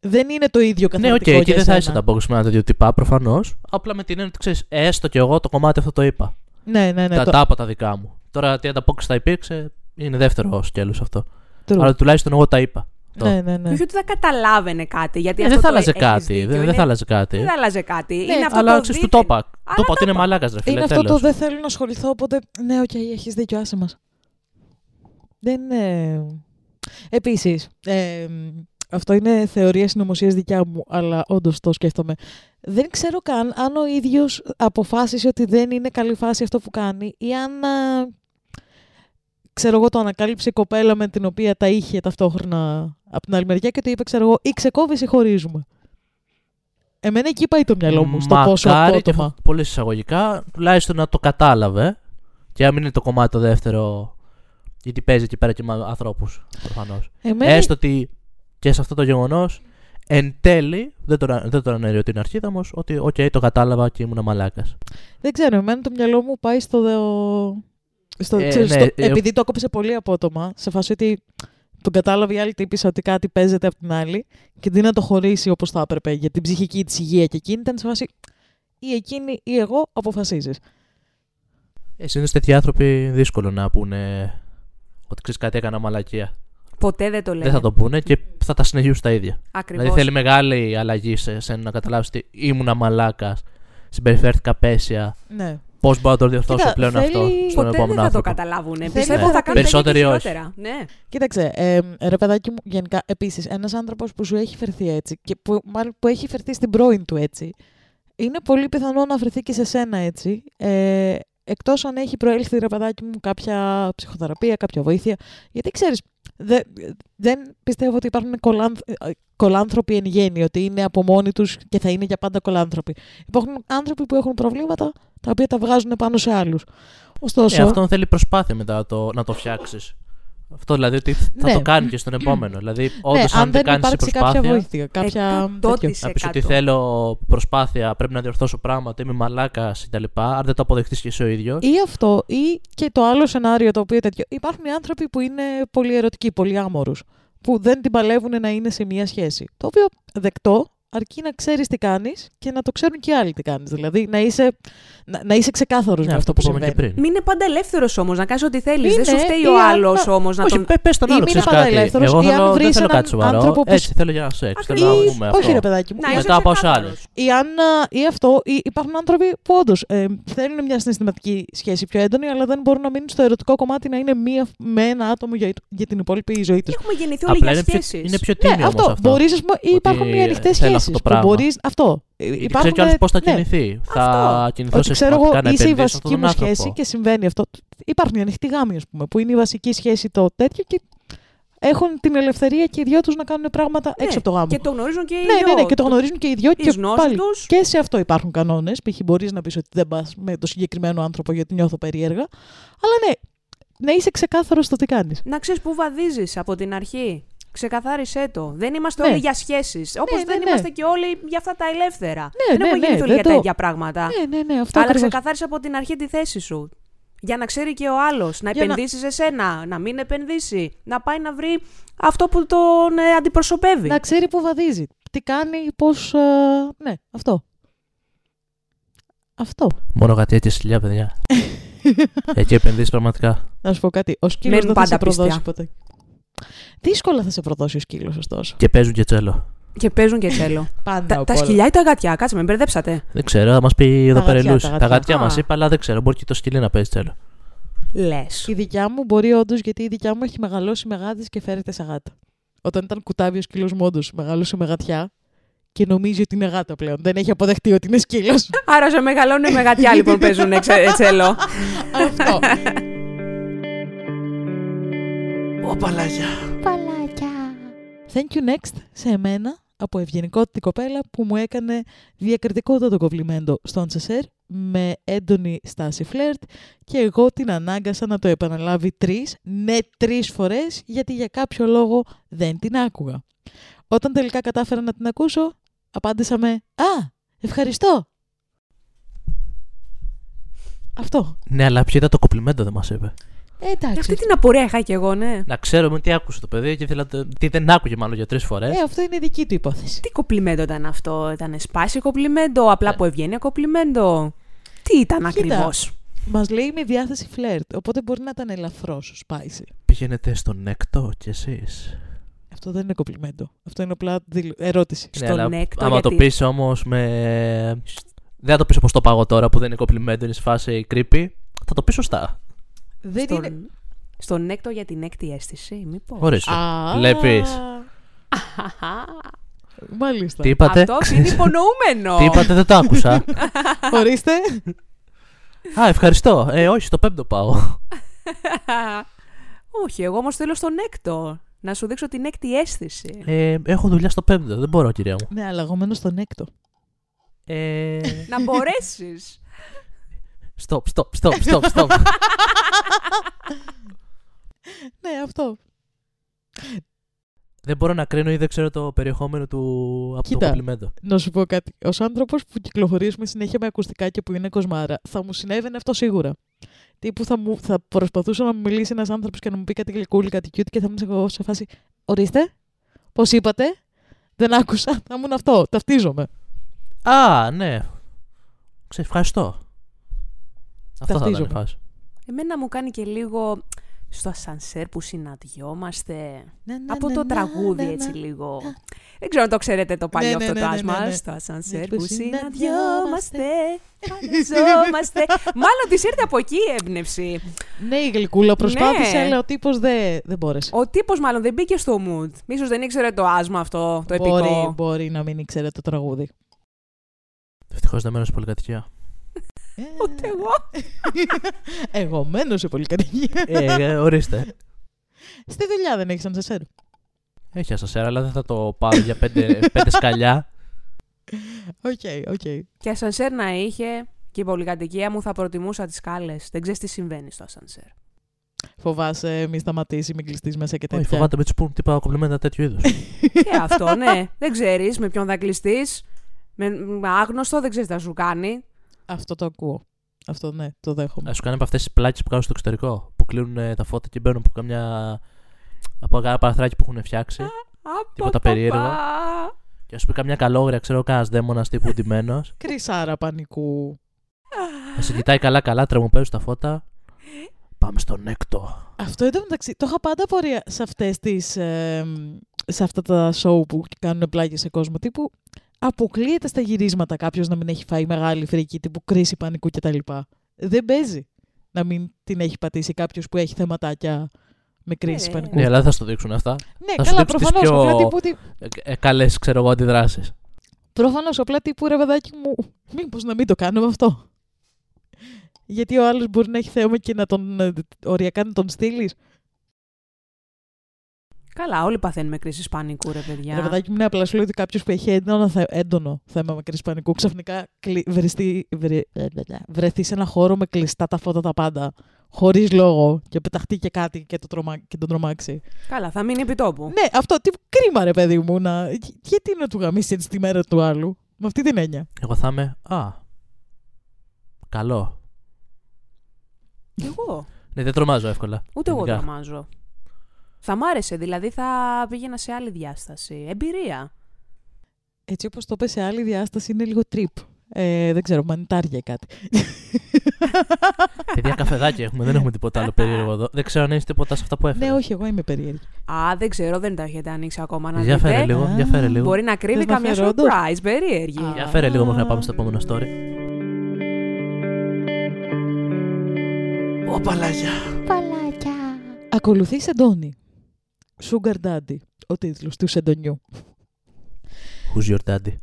Δεν είναι το ίδιο Ναι, καθόλου. οκ, εκεί δεν θα είσαι ανταπόκριση με έναν τέτοιο τυπά προφανώς. Απλά με την έννοια ότι ξέρεις, έστω κι εγώ το κομμάτι αυτό το είπα. Ναι, ναι, ναι. τα, το- τα είπα τα δικά μου. Τώρα τι ανταπόκριση θα υπήρξε είναι δεύτερο σκέλος αυτό. true. Αλλά τουλάχιστον εγώ τα είπα. Το. Ναι, ναι, Και ναι. όχι ότι θα καταλάβαινε κάτι. Γιατί Ε, αυτό δεν θα το άλλαζε έχεις κάτι. δίκιο, Δεν, δεν είναι- θα άλλαζε κάτι. Δεν θα άλλαζε κάτι. Ναι, είναι αυτό Αλλά το ξέρει, του το δήθεν. είπα. Αλλά Το είπα ότι το είναι είπα. μαλάκας, ρε φίλε. Είναι αυτό το τέλος. δεν θέλω να ασχοληθώ, οπότε ναι, οκ, έχεις δίκιο, άσε μας. Δεν είναι... Επίσης, ε, αυτό είναι θεωρία συνωμοσίας δικιά μου, αλλά όντως το σκέφτομαι. Δεν ξέρω καν αν ο ίδιος αποφάσισε ότι δεν είναι καλή φάση αυτό που κάνει ή αν, α, ξέρω εγώ, το ανακάλυψε η κοπέλα με την οποία τα είχε ταυτόχρονα από την άλλη μεριά και του είπε, ξέρω εγώ, ή ξεκόβεις ή χωρίζουμε. Εμένα εκεί πάει το μυαλό μου, στο πόσο Μακάρι, και απότομα. αυτό πολύ εισαγωγικά, τουλάχιστον να το κατάλαβε και να μην είναι το κομμάτι το δεύτερο. Γιατί παίζει εκεί πέρα και με ανθρώπους προφανώς. Εμένα- Έστω ότι και σε αυτό το γεγονός εν τέλει δεν το, δεν το αναιρεί τ' αρχίδια μου ότι οκ, το κατάλαβα και ήμουν μαλάκας. Δεν ξέρω, εμένα το μυαλό μου πάει στο. Στο, Ε, ξέρεις, ναι, στο- ε, επειδή το έκοψε πολύ απότομα, σε φάση ότι τον κατάλαβε η άλλη τύπισσα ότι κάτι παίζεται από την άλλη και αντί να το χωρίσει όπως θα έπρεπε για την ψυχική της υγεία και εκείνη, ήταν σε φάση ή εκείνη ή εγώ αποφασίζεις. Ε, Συνήθως τέτοιοι άνθρωποι δύσκολο να πούνε ότι ξέρεις κάτι έκανα μαλακία. Ποτέ δεν το λέει. Δεν θα το πούνε και θα τα συνεχίσουν τα ίδια. Ακριβώς. Δηλαδή θέλει μεγάλη αλλαγή σε, σε να καταλάβεις ότι ήμουνα μαλάκας, συμπεριφέρθηκα πέσια. Ναι. Πώς μπορώ να το διορθώσω Κοίτα, πλέον θέλει- αυτό στον Ποτέ δεν επόμενο θα το άνθρωπο. καταλάβουν. Θέλει Πιστεύω να- θα κάνουν Περισσότεροι τα ίδια όχι. χειρότερα. Ναι. Κοίταξε, ε, ρε παιδάκι μου, γενικά, επίσης, ένας άνθρωπος που σου έχει φερθεί έτσι και που, μάλλον που έχει φερθεί στην πρώην του έτσι, είναι πολύ πιθανό να βρεθεί και σε σένα έτσι. Ε, Εκτός αν έχει προέλθει, ρε παιδάκι μου, κάποια ψυχοθεραπεία, κάποια βοήθεια. Γιατί ξέρεις, δε, δεν πιστεύω ότι υπάρχουν κολάνθ, ε, κολάνθρωποι εν γέννη, ότι είναι από μόνοι τους και θα είναι για πάντα κολάνθρωποι. Υπάρχουν άνθρωποι που έχουν προβλήματα τα οποία τα βγάζουν πάνω σε άλλους. Ωστόσο. Ε, αυτό θέλει προσπάθεια μετά να το, να το φτιάξεις. Αυτό δηλαδή ότι θα Ναι. το κάνει και στον επόμενο. Δηλαδή, όντως, ναι, αν, αν δεν κάνεις υπάρξει προσπάθεια. κάποια βοήθεια, κάποια. τέτοιο. Να πεις ότι θέλω προσπάθεια, πρέπει να διορθώσω πράγματα, είμαι μαλάκας κτλ. Αν δεν το αποδεχτείς και εσύ ο ίδιος. Ή αυτό, ή και το άλλο σενάριο το οποίο τέτοιο. Υπάρχουν οι άνθρωποι που είναι πολύ ερωτικοί, πολύ άμορους. Που δεν την παλεύουν να είναι σε μία σχέση. Το οποίο δεκτό, αρκεί να ξέρεις τι κάνεις και να το ξέρουν και οι άλλοι τι κάνεις. Δηλαδή να είσαι, να, να είσαι ξεκάθαρος Ναι, με αυτό που είπαμε και συμβαίνει. πριν. Μην είναι πάντα ελεύθερος όμως να κάνεις ό,τι θέλεις. Δεν Είναι, σου φταίει ή ο αν- άλλος όμως να Όχι, τον. πε τον Ή άλλο, μην ξέρεις είναι κάτι. πανελεύθερος, Εγώ ή αν θέλω, δεν βρεις θέλω έναν κάτι σοβαρό. άνθρωπο που- Έτσι, θέλω για ένα σεξ. Θέλω να Ή, πούμε όχι αυτό. ρε παιδάκι μου. Να ή- είσαι Μετά από όσοι ξεκάθαρος. άλλοι. Ή, αν, α, ή αυτό, ή υπάρχουν άνθρωποι που όντως ε, θέλουν μια συναισθηματική σχέση πιο έντονη, αλλά δεν μπορούν να μείνουν στο ερωτικό κομμάτι να είναι μία με ένα άτομο για, για την υπόλοιπη ζωή τους. Έχουμε γεννηθεί όλοι Απλά για είναι πιο, σχέσεις. είναι πιο Ναι, τίμιο όμως αυτό. αυτό. Μπορείς, ας πούμε, ή Ότι, υπάρχουν οι ε, ανοιχτές θέλω αυτό σχέσει. το Που πράγμα. μπορείς, αυτό. Γιατί Υπάρχουν, ξέρει κιόλας πώς θα ναι, κινηθεί. Θα Αυτό. κινηθώ Ότι σε ξέρω εγώ, συστηματικά να είσαι η επενδύσω βασική αυτόν μου τον σχέση άνθρωπο. και συμβαίνει αυτό. Υπάρχουν οι ανοιχτοί γάμοι, ας πούμε, που είναι η βασική σχέση το τέτοιο και έχουν την ελευθερία και οι δυο τους να κάνουν πράγματα Ναι, έξω από το γάμο. Και το γνωρίζουν και οι Ναι, ναι, ναι, δυο. και το γνωρίζουν και οι δυο. Οι Και γνώσεις πάλι τους. και σε αυτό υπάρχουν κανόνες. Π.χ. μπορείς να πεις ότι δεν πας με το συγκεκριμένο άνθρωπο γιατί νιώθω περίεργα. Αλλά ναι, να είσαι ξεκάθαρος στο τι κάνεις. Να ξέρεις πού βαδίζεις από την αρχή. Ξεκαθάρισέ το. Δεν είμαστε Ναι. όλοι για σχέσεις. Όπως ναι, δεν ναι. είμαστε και όλοι για αυτά τα ελεύθερα. Ναι, δεν ναι, έχουμε ναι, γεννηθεί όλοι δεν για το- τέτοια πράγματα. Ναι, ναι, ναι, αυτό Αλλά ακριβώς. ξεκαθάρισε από την αρχή τη θέση σου. Για να ξέρει και ο άλλος, να Για να- επενδύσεις σε σένα, να μην επενδύσει, να πάει να βρει αυτό που τον ε, αντιπροσωπεύει. Να ξέρει πού βαδίζει. Τι κάνει, πώς. ναι, αυτό. Αυτό. Μόνο γατιά σκυλιά, παιδιά. Εκεί επενδύσεις πραγματικά. Να σου πω κάτι. Ο σκύλος Μένουν δεν θα πάντα σε προδώσει πιστιά. ποτέ. Δύσκολα θα σε προδώσει ο σκύλος, ωστόσο. Και παίζουν και τσέλο. Και παίζουν και τσέλο. Πάντα. τα, απ' τα όλα. σκυλιά ή τα γατιά, κάτσε με μπερδέψατε. Δεν ξέρω, θα μας πει εδώ πέρα η γατιά, Λούση. τα Τα γατιά. γατιά μας Α. είπα, αλλά δεν ξέρω. Μπορεί και το σκυλί να παίζει τσέλο. Λες. Η δικιά μου μπορεί όντως γιατί η δικιά μου έχει μεγαλώσει με γάτες και φέρεται σε γάτα. Όταν ήταν κουτάβι ο σκύλος μου, όντω μεγάλωσε με γατιά και νομίζει ότι είναι γάτα πλέον. Δεν έχει αποδεχτεί ότι είναι σκύλος. Άρα σε μεγαλώνουν με γατιά λοιπόν παίζουν εξε- τσέλο. Αυτό. Ω παλάκια. Thank you next σε εμένα από ευγενικότητα κοπέλα που μου έκανε διακριτικότατο κοβλιμέντο στο Αντσεσέρ με έντονη στάση φλερτ και εγώ την ανάγκασα να το επαναλάβει τρεις, ναι τρεις φορές, γιατί για κάποιο λόγο δεν την άκουγα. Όταν τελικά κατάφερα να την ακούσω, απάντησα με «Α, ευχαριστώ». Αυτό. Ναι, αλλά ποιο ήταν το κοπλιμέντο δεν μας είπε. Ε, Και εντάξει. αυτή την απορία είχα και εγώ, ναι. Να ξέρουμε τι άκουσε το παιδί και ήθελα το- τι δεν άκουγε μάλλον για τρεις φορές. Ε, αυτό είναι δική του υπόθεση. Τι κοπλιμέντο ήταν αυτό, ήταν σπάσιο κοπλιμέντο, απλά Ε. που ευγένεια κοπλιμέντο; Τι ήταν Κοίτα. ακριβώς; Μας λέει με διάθεση φλερτ, οπότε μπορεί να ήταν ελαφρώ spicy. Πηγαίνετε στο νέκτο κι εσείς; Αυτό δεν είναι κομπλιμέντο. Αυτό είναι απλά δηλ- ερώτηση. Στο νέκτο, άμα το γιατί- πεις όμως με. Δεν θα το πεις όπως το πάγω τώρα που δεν είναι κοπλιμέντο, είναι σε φάση creepy. Θα το πεις σωστά. Δεν Στον... είναι. Στον νέκτο για την έκτη αίσθηση, μήπως. Ορίστε. Α, Βλέπεις. Μάλιστα. Τι είπατε; Αυτό είναι υπονοούμενο. Τι είπατε, δεν το άκουσα. Ορίστε. Α, ευχαριστώ. Ε, όχι, στο πέμπτο πάω. Όχι, εγώ όμως θέλω στον έκτο. Να σου δείξω την έκτη αίσθηση. Ε, έχω δουλειά στο πέμπτο. Δεν μπορώ, κυρία μου. ναι, αλλά εγώ μένω στον έκτο. Ε, να μπορέσεις. Stop, stop, stop, stop, stop. Ναι, αυτό. δεν μπορώ να κρίνω ή δεν ξέρω το περιεχόμενο του από το Κοίτα. κοπλιμέντο. Να σου πω κάτι. Ω άνθρωπος που κυκλοφορείς με συνέχεια με ακουστικά και που είναι κοσμάρα, θα μου συνέβαινε αυτό σίγουρα. Τύπου θα, μου, θα προσπαθούσε να μου μιλήσει ένας άνθρωπος και να μου πει κάτι γλυκούλη, κάτι cute και θα ήμουν εγώ σε φάση. Ορίστε, πώς είπατε, δεν άκουσα. Θα ήμουν αυτό. Ταυτίζομαι. Α, ναι. Ξε, ευχαριστώ. Αυτό θα ήταν η Ταυτίζομαι. φάση. Εμένα μου κάνει και λίγο στο ασανσέρ που συναντιόμαστε. Ναι, ναι, από ναι, το ναι, τραγούδι ναι, έτσι ναι. λίγο. Δεν ξέρω αν το ξέρετε το παλιό Ναι, αυτό ναι, το ναι, ναι, άσμα. ναι, ναι. Στο ασανσέρ Ναι, που που συναντιόμαστε. Φανταζόμαστε. Μάλλον της ήρθε από εκεί η έμπνευση. Ναι, η γλυκούλα προσπάθησε, Ναι. αλλά ο τύπος δεν, δεν μπόρεσε. Ο τύπος μάλλον δεν μπήκε στο mood. Μίσος δεν ήξερε το άσμα αυτό, το μπορεί, επικό. μπορεί να μην ήξερε το τραγούδι. Ευτυχώς δεν μένω σε πολυκατοικία. Ούτε εγώ. Εγώ μένω σε πολυκατοικία. ε, ε, ορίστε. Στη δουλειά δεν έχεις ασανσέρ. Έχει ασανσέρ, αλλά δεν θα το πάρω για πέντε, πέντε σκαλιά. Οκ, οκ. Και ασανσέρ να είχε και η πολυκατοικία μου θα προτιμούσα τις σκάλες. Δεν ξέρεις τι συμβαίνει στο ασανσέρ. Φοβάσαι μη σταματήσει, μην κλειστείς μέσα και Όχι, τέτοια. φοβάται μη τους πούν τίποτα κομπλιμέντα τέτοιου είδους. και αυτό, ναι. Δεν ξέρεις με ποιον θα κλειστείς. Με με άγνωστο, δεν ξέρεις τι θα σου κάνει. Αυτό το ακούω. Αυτό ναι, το δέχομαι. Ας σου κάνει από αυτές τις πλάκες που κάνουν στο εξωτερικό. Που κλείνουν ε, τα φώτα και μπαίνουν από καμιά. από κάνα παραθυράκι που έχουν φτιάξει. Τίποτα περίεργο. και ας σου πει καμιά καλόγρια, ξέρω κανένας δαίμονας τύπου ντυμένος. Κρυσάρα πανικού. θα σε κοιτάει καλά-καλά, τρεμοπαίζουν τα φώτα. Πάμε στον έκτο. Αυτό εδώ μεταξύ, το είχα πάντα απορία σε αυτές τις, ε, σε αυτά τα show που κάνουν πλάγια σε κόσμο τύπου. Αποκλείεται στα γυρίσματα κάποιος να μην έχει φάει μεγάλη φρίκη τύπου κρίση πανικού κτλ. Δεν παίζει να μην την έχει πατήσει κάποιος που έχει θεματάκια με κρίση Ε, πανικού. Ναι, αλλά δεν θα στο δείξουν αυτά. Ναι, θα σου καλά, δείξουν τις προφανώς. πιο- Απλά τύπου, ότι- Ε, ε, Καλές, ξέρω εγώ, αντιδράσεις. προφανώς, απλά τύπου ρε παιδάκι μου, μήπως να μην το κάνουμε αυτό; Γιατί ο άλλος μπορεί να έχει θέαμα και να τον ε, οριακά να τον στείλεις; Καλά, όλοι παθαίνουμε κρίση πανικού, ρε παιδιά. Ρε παιδάκι μου, ναι, απλά σου λέω ότι κάποιος που έχει έντονο, θε- έντονο θέμα με κρίση πανικού ξαφνικά κλει... βρεστεί, βρε... βρεθείς σε ένα χώρο με κλειστά τα φώτα τα πάντα, χωρίς λόγο και πεταχτεί και κάτι και, το τρομα... και τον τρομάξει. Καλά, θα μείνει επιτόπου. Ναι, αυτό τι κρίμα, ρε παιδί μου. Να... Γιατί να του γαμίσει έτσι τη μέρα του άλλου, με αυτή την έννοια. Εγώ θα είμαι. Α. Καλό. Κι εγώ; Ναι, δεν τρομάζω εύκολα. Ούτε εγώ Γενικά. τρομάζω. Θα μ' άρεσε, δηλαδή θα πήγαινα σε άλλη διάσταση. Εμπειρία. Έτσι όπως το πες σε άλλη διάσταση είναι λίγο τρίπ. Ε, δεν ξέρω, μανιτάρια ή κάτι. Παιδιά, καφεδάκι έχουμε, δεν έχουμε τίποτα άλλο περίεργο εδώ. Δεν ξέρω αν έχεις τίποτα σε αυτά που έφερες. ναι, όχι, εγώ είμαι περίεργη. Α, δεν ξέρω, δεν τα έχετε ανοίξει ακόμα να Για δείτε. φέρε λίγο, Α, για φέρε λίγο. Μπορεί να κρύβει Θες να καμιά φέρω όντως; surprise, περίεργη. Α. Για φέρε λίγο μέχρι να πάμε στο επόμενο story. Ω, παλάκια. Ακολουθείς Σεντόνι. Sugar Daddy, ο τίτλος του Σεντονιού. Who's your daddy?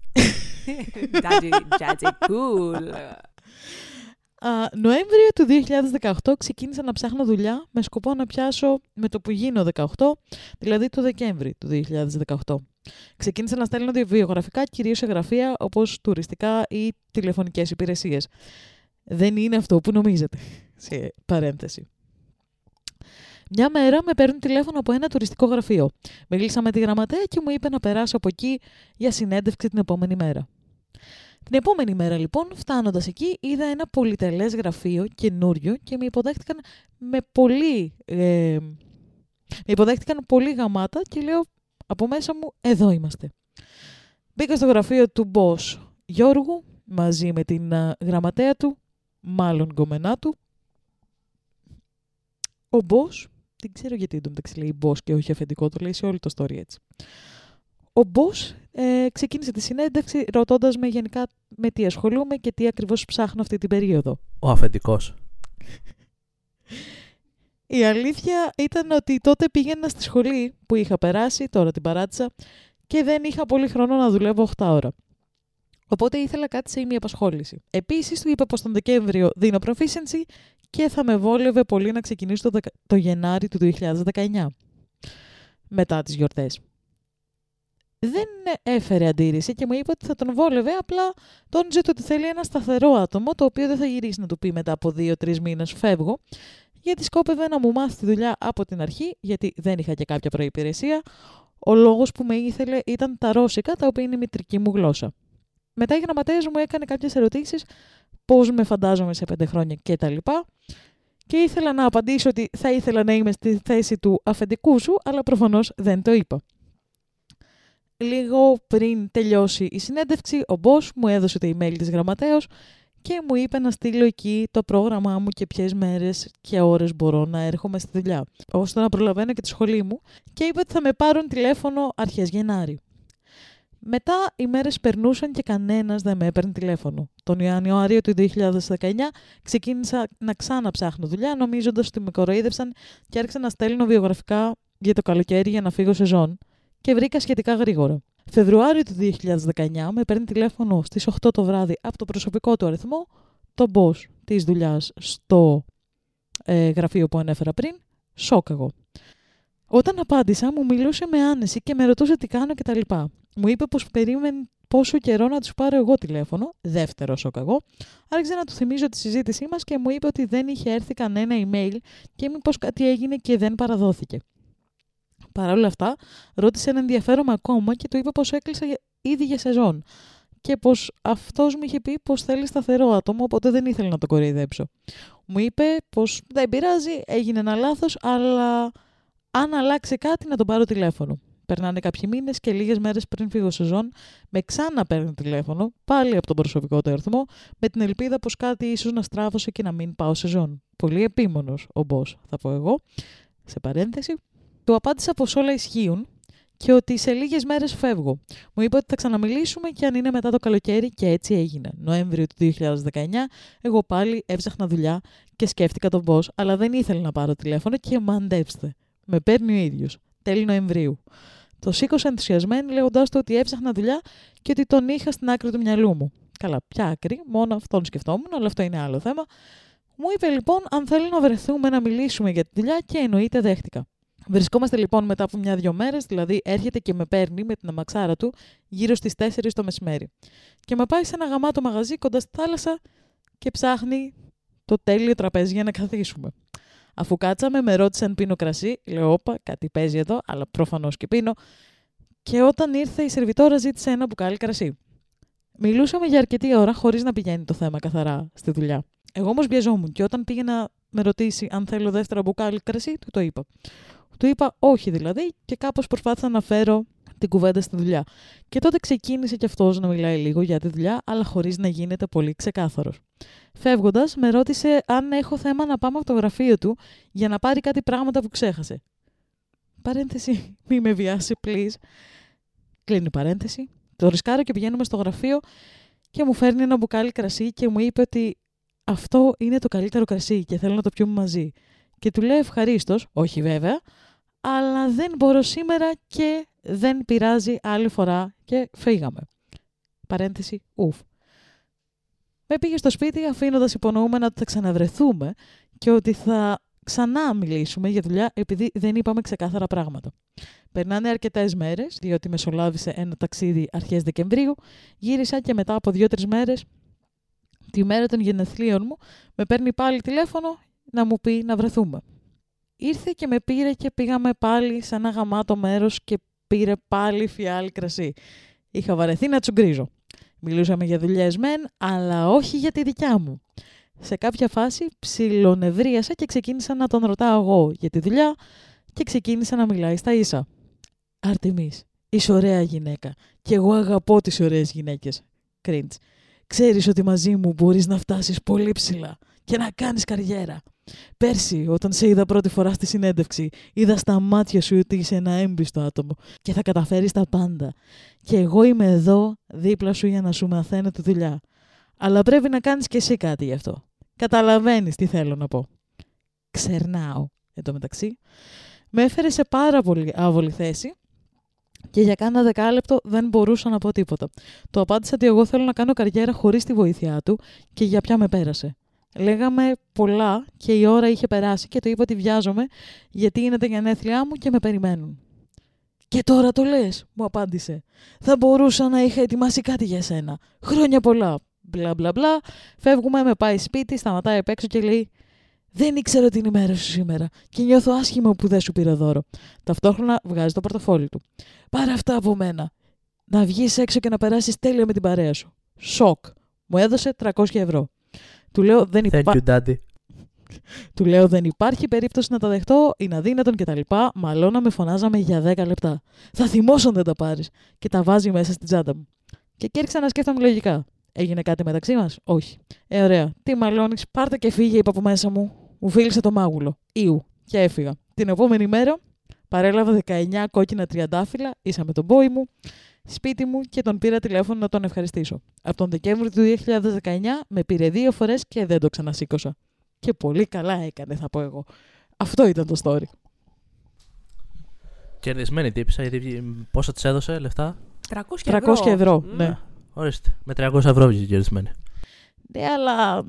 Τζάτζι, τζάτζι, cool. Α, Νοέμβριο του 2018 ξεκίνησα να ψάχνω δουλειά με σκοπό να πιάσω με το που γίνω 18, δηλαδή το Δεκέμβρη του 2018. Ξεκίνησα να στέλνω βιογραφικά κυρίως σε γραφεία όπως τουριστικά ή τηλεφωνικές υπηρεσίες. Δεν είναι αυτό που νομίζετε. Σε παρένθεση. Μια μέρα με παίρνουν τηλέφωνο από ένα τουριστικό γραφείο. Μίλησα με τη γραμματέα και μου είπε να περάσω από εκεί για συνέντευξη την επόμενη μέρα. Την επόμενη μέρα λοιπόν, φτάνοντας εκεί, είδα ένα πολυτελές γραφείο καινούριο και με υποδέχτηκαν με πολύ. Ε, με υποδέχτηκαν πολύ γαμάτα και λέω από μέσα μου, εδώ είμαστε. Μπήκα στο γραφείο του boss Γιώργου μαζί με την α, γραμματέα του, μάλλον γκομενά του. Ο boss, δεν ξέρω γιατί το μεταξύ λέει boss και όχι αφεντικό, το λέει σε όλη το story έτσι. Ο boss ε, ξεκίνησε τη συνέντευξη ρωτώντας με γενικά με τι ασχολούμαι και τι ακριβώς ψάχνω αυτή την περίοδο. Ο αφεντικός. Η αλήθεια ήταν ότι τότε πήγαινα στη σχολή που είχα περάσει, τώρα την παράτησα, και δεν είχα πολύ χρόνο να δουλεύω 8 ώρα. Οπότε ήθελα κάτι σε ημιαπασχόληση. Επίσης, του είπα πως τον Δεκέμβριο δίνω proficiency και θα με βόλευε πολύ να ξεκινήσω το, δεκα- το Γενάρη του 2019. Μετά τις γιορτές. Δεν έφερε αντίρρηση και μου είπε ότι θα τον βόλευε, απλά τόνιζε το ότι θέλει ένα σταθερό άτομο, το οποίο δεν θα γυρίσει να του πει μετά από δύο-τρεις μήνες φεύγω, γιατί σκόπευε να μου μάθει τη δουλειά από την αρχή, γιατί δεν είχα και κάποια προϋπηρεσία. Ο λόγος που με ήθελε ήταν τα ρώσικα, τα οποία είναι η μητρική μου γλώσσα. Μετά η γραμματέας μου έκανε κάποιες ερωτήσεις, πώς με φαντάζομαι σε πέντε χρόνια κτλ. Και ήθελα να απαντήσω ότι θα ήθελα να είμαι στη θέση του αφεντικού σου, αλλά προφανώς δεν το είπα. Λίγο πριν τελειώσει η συνέντευξη, ο boss μου έδωσε το email της γραμματέως και μου είπε να στείλω εκεί το πρόγραμμά μου και ποιες μέρες και ώρες μπορώ να έρχομαι στη δουλειά, ώστε να προλαβαίνω και τη σχολή μου και είπε ότι θα με πάρουν τηλέφωνο αρχές Γενάρη. Μετά οι μέρες περνούσαν και κανένας δεν με έπαιρνε τηλέφωνο. Τον Ιανουάριο του 2019 ξεκίνησα να ξαναψάχνω δουλειά, νομίζοντας ότι με κοροϊδεύσαν και άρχισα να στέλνω βιογραφικά για το καλοκαίρι για να φύγω σε ζών και βρήκα σχετικά γρήγορα. Φεβρουάριο του 2019 με παίρνει τηλέφωνο στις 8 το βράδυ από το προσωπικό του αριθμό το boss της δουλειάς στο ε, γραφείο που ανέφερα πριν, σοκ εγώ. Όταν απάντησα μου μιλούσε με άνεση και με ρωτούσε τι κάνω κτλ. Μου είπε πως περίμενε πόσο καιρό να τους πάρω εγώ τηλέφωνο, δεύτερο σοκ εγώ. Άρχισα να του θυμίζω τη συζήτησή μας και μου είπε ότι δεν είχε έρθει κανένα email και μήπως κάτι έγινε και δεν παραδόθηκε. Παρ' όλα αυτά, ρώτησε αν ενδιαφέρομαι ακόμα και του είπα πως έκλεισα για- ήδη για σεζόν. Και πως αυτός μου είχε πει πως θέλει σταθερό άτομο, οπότε δεν ήθελε να το κοροϊδέψω. Μου είπε πως δεν πειράζει, έγινε ένα λάθος, αλλά αν αλλάξει κάτι να τον πάρω τηλέφωνο. Περνάνε κάποιοι μήνες και λίγες μέρες πριν φύγω σεζόν, με ξανά παίρνει τηλέφωνο, πάλι από τον προσωπικό του αριθμό, με την ελπίδα πως κάτι ίσως να στράφωσε και να μην πάω σεζόν. Πολύ επίμονος ο boss, θα πω εγώ. Σε παρένθεση, του απάντησα πως όλα ισχύουν και ότι σε λίγες μέρες φεύγω. Μου είπε ότι θα ξαναμιλήσουμε και αν είναι μετά το καλοκαίρι και έτσι έγινε. Νοέμβριο του 2019, εγώ πάλι έψαχνα δουλειά και σκέφτηκα τον boss, αλλά δεν ήθελε να πάρω τηλέφωνο και μαντέψτε. Με παίρνει ο ίδιος. Τέλη Νοεμβρίου. Το σήκωσα ενθουσιασμένη λέγοντάς του ότι έψαχνα δουλειά και ότι τον είχα στην άκρη του μυαλού μου. Καλά, ποια άκρη, μόνο αυτόν σκεφτόμουν, αλλά αυτό είναι άλλο θέμα. Μου είπε λοιπόν αν θέλει να βρεθούμε να μιλήσουμε για τη δουλειά και εννοείται δέχτηκα. Βρισκόμαστε λοιπόν μετά από μια-δυο μέρες, δηλαδή έρχεται και με παίρνει με την αμαξάρα του γύρω στις 4 το μεσημέρι. Και με πάει σε ένα γαμάτο μαγαζί κοντά στη θάλασσα και ψάχνει το τέλειο τραπέζι για να καθίσουμε. Αφού κάτσαμε, με ρώτησε αν πίνω κρασί. Λέω, όπα, κάτι παίζει εδώ, αλλά προφανώς και πίνω. Και όταν ήρθε η σερβιτόρα, ζήτησε ένα μπουκάλι κρασί. Μιλούσαμε για αρκετή ώρα χωρίς να πηγαίνει το θέμα καθαρά στη δουλειά. Εγώ όμως βιαζόμουν και όταν πήγε να με ρωτήσει αν θέλω δεύτερο μπουκάλι κρασί, του το είπα. Του είπα όχι δηλαδή και κάπως προσπάθησα να φέρω την κουβέντα στη δουλειά. Και τότε ξεκίνησε κι αυτός να μιλάει λίγο για τη δουλειά, αλλά χωρίς να γίνεται πολύ ξεκάθαρος. Φεύγοντας, με ρώτησε αν έχω θέμα να πάμε από το γραφείο του για να πάρει κάτι πράγματα που ξέχασε. Παρένθεση, μη με βιάσει, please. Κλείνει η παρένθεση. Το ρισκάρω και πηγαίνουμε στο γραφείο και μου φέρνει ένα μπουκάλι κρασί και μου είπε ότι αυτό είναι το καλύτερο κρασί και θέλω να το πιούμε μαζί. Και του λέω ευχαρίστως, όχι βέβαια, αλλά δεν μπορώ σήμερα και δεν πειράζει άλλη φορά και φύγαμε. Παρένθεση, ουφ. Με πήγε στο σπίτι αφήνοντας υπονοούμενα ότι θα ξαναβρεθούμε και ότι θα ξανά μιλήσουμε για δουλειά επειδή δεν είπαμε ξεκάθαρα πράγματα. Περνάνε αρκετές μέρες, διότι μεσολάβησε ένα ταξίδι αρχές Δεκεμβρίου. Γύρισα και μετά από δύο-τρεις μέρες τη μέρα των γενεθλίων μου, με παίρνει πάλι τηλέφωνο να μου πει να βρεθούμε. Ήρθε και με πήρε και πήγαμε πάλι σε ένα γαμάτο μέρος και πήρε πάλι φιάλ κρασί. Είχα βαρεθεί να τσουγκρίζω. Μιλούσαμε για δουλειές μεν, αλλά όχι για τη δικιά μου. Σε κάποια φάση ψιλονευρίασα και ξεκίνησα να τον ρωτάω εγώ για τη δουλειά και ξεκίνησα να μιλάει στα ίσα. Αρτιμής, είσαι ωραία γυναίκα και εγώ αγαπώ τις ωραίες γυναίκες. Κρίντς. Ξέρεις ότι μαζί μου μπορείς να φτάσεις πολύ ψηλά και να κάνεις καριέρα. Πέρσι, όταν σε είδα πρώτη φορά στη συνέντευξη, είδα στα μάτια σου ότι είσαι ένα έμπιστο άτομο και θα καταφέρεις τα πάντα. Και εγώ είμαι εδώ, δίπλα σου για να σου μαθαίνω τη δουλειά. Αλλά πρέπει να κάνεις και εσύ κάτι γι' αυτό. Καταλαβαίνεις τι θέλω να πω. Ξερνάω, εν τω μεταξύ. Με έφερε σε πάρα πολύ άβολη θέση και για κάνα δεκάλεπτο δεν μπορούσα να πω τίποτα. Το απάντησα ότι εγώ θέλω να κάνω καριέρα χωρίς τη βοήθειά του και για ποια με πέρασε. Λέγαμε πολλά και η ώρα είχε περάσει και το είπα ότι βιάζομαι γιατί είναι τα γενέθλιά μου και με περιμένουν. Και τώρα το λες, μου απάντησε. Θα μπορούσα να είχα ετοιμάσει κάτι για σένα. Χρόνια πολλά. Μπλα μπλα μπλα. Φεύγουμε, με πάει σπίτι, σταματάει απ' έξω και λέει δεν ήξερα την ημέρα σου σήμερα και νιώθω άσχημα που δεν σου πήρε δώρο. Ταυτόχρονα βγάζει το πορτοφόλι του. Πάρε αυτά από μένα. Να βγεις έξω και να περάσεις τέλεια με την παρέα σου. Σοκ. Μου έδωσε 300 ευρώ. Του λέω δεν, Thank υπά... you, daddy. του λέω, δεν υπάρχει περίπτωση να τα δεχτώ, είναι αδύνατον κτλ. Μαλώνα με φωνάζαμε για 10 λεπτά. Θα θυμώσω αν δεν τα πάρεις. Και τα βάζει μέσα στην τσάντα μου. Και κέρδισα να σκέφτομαι λογικά. Έγινε κάτι μεταξύ μας, Όχι. Ε, ωραία. Τι μαλώνεις, πάρτε και φύγε, είπα από μέσα μου. Μου φίλησε το μάγουλο. Ιου. Και έφυγα. Την επόμενη μέρα παρέλαβα 19 κόκκινα τριαντάφυλλα, ίσα με τον πόη μου, σπίτι μου και τον πήρα τηλέφωνο να τον ευχαριστήσω. Από τον Δεκέμβριο του 2019 με πήρε δύο φορές και δεν το ξανασήκωσα. Και πολύ καλά έκανε, θα πω εγώ. Αυτό ήταν το story. Κερδισμένη τύπησα, γιατί πόσα της έδωσε λεφτά; 300 300 ευρώ. ευρώ, Μμ. ναι. Ορίστε. Με 300 ευρώ βγήκε κερδισμένη. Ναι, αλλά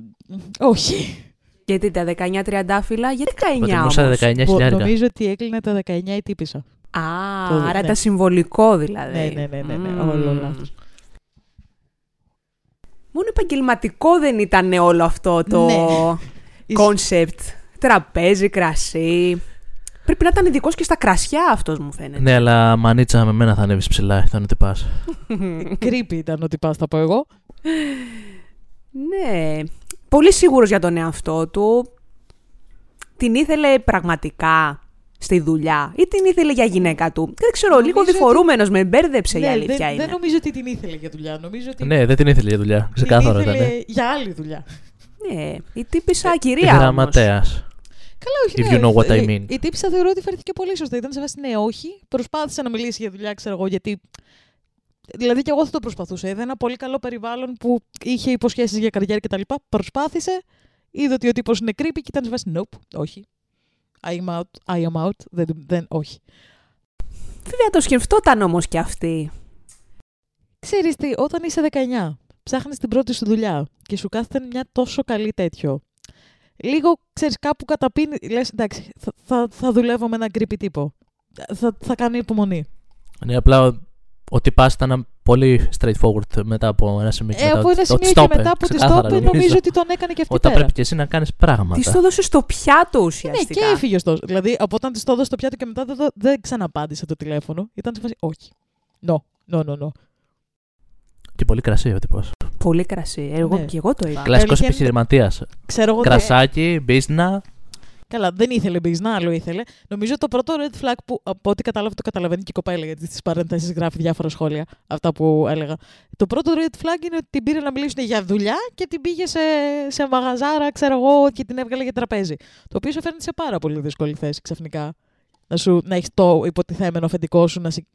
όχι. Γιατί τα 19 τριαντάφυλλα, γιατί 19 Προτιμούσα όμως; 19 Μπο- χιλιάρικα. Νομίζω ότι έκλεινε τα 19 η τύπισσα. Α, Το- άρα ναι. τα συμβολικό δηλαδή. Ναι, ναι, ναι, ναι, ναι, Μμμ. όλο λάθος. Μόνο επαγγελματικό δεν ήταν όλο αυτό το Ναι. κόνσεπτ. Τραπέζι, κρασί. Πρέπει να ήταν ειδικός και στα κρασιά αυτός μου φαίνεται. Ναι, αλλά μανίτσα με μένα θα ανέβεις ψηλά, ήταν ότι πας. Creepy ήταν ότι πας, θα πω εγώ. Ναι. Πολύ σίγουρος για τον εαυτό του. Την ήθελε πραγματικά στη δουλειά ή την ήθελε για γυναίκα του. Δεν ξέρω, λίγο Νομίζω ότι- διφορούμενος με μπέρδεψε η Ναι, αλήθεια δεν, είναι. δεν νομίζω ότι την ήθελε για δουλειά. Νομίζω ότι Ναι, δεν την ήθελε για δουλειά. την Ξεκάθαρο ήθελε ήταν. για άλλη δουλειά. Ναι, η τύπησα κυρία όμως. Γραμματέας. Καλά, όχι. If ναι, you know what I ε, mean. Η τύπησα θεωρώ ότι φέρθηκε πολύ σωστά. Ήταν σε βάση ναι, όχι. Προσπάθησε να μιλήσει για δουλειά, ξέρω εγώ, γιατί. Δηλαδή και εγώ θα το προσπαθούσα. Είδα ένα πολύ καλό περιβάλλον που είχε υποσχέσεις για καριέρα κτλ. Προσπάθησε, είδε ότι ο τύπος είναι creepy και ήταν σε βάση nope, όχι. I am out, I am out. Δεν, δεν, όχι. Βέβαια το σκεφτόταν όμως και αυτή. Ξέρεις τι, όταν είσαι 19, ψάχνεις την πρώτη σου δουλειά και σου κάθεται μια τόσο καλή τέτοιο. Λίγο, ξέρεις, κάπου καταπίνει, λες, εντάξει, θα, θα, θα δουλεύω με έναν creepy τύπο. Θα, θα κάνω υπομονή. Ναι, απλά ο- ο τυπά ήταν πολύ straightforward μετά από ένα σημείο. και Ε, μετά από ένα ότι- σημείο ότι και stop, μετά από τη ξεκάθαρα, stop, νομίζω ότι τον έκανε και αυτή Όταν πέρα. πρέπει και εσύ να κάνεις πράγματα. Της το δώσε στο πιάτο Ναι, ουσιαστικά. και έφυγε ωστόσο. Δηλαδή, από όταν της το έδωσε στο πιάτο και μετά δεν, το- δεν ξαναπάντησε το τηλέφωνο. Ήταν σε φάση, όχι. No, no, no, no. Και πολύ κρασί ο τύπο. Πολύ κρασί. Εγώ Ναι. και εγώ το είπα. Κλασικός Αλήθεια είναι- επιχειρηματίας. Ξέρω εγώ ότι- Κρασάκι, μπίσνα. Καλά, δεν ήθελε μπίζνα, άλλο ήθελε. Νομίζω το πρώτο red flag που από ό,τι κατάλαβα το καταλαβαίνει και η κοπέλα, γιατί στις παρένθεσεις γράφει διάφορα σχόλια, αυτά που έλεγα. Το πρώτο red flag είναι ότι την πήρε να μιλήσουν για δουλειά και την πήγε σε, σε μαγαζάρα, ξέρω εγώ, και την έβγαλε για τραπέζι. Το οποίο σε φέρνει σε πάρα πολύ δύσκολη θέση ξαφνικά. Να, σου, να έχεις το υποτιθέμενο αφεντικό σου να σε,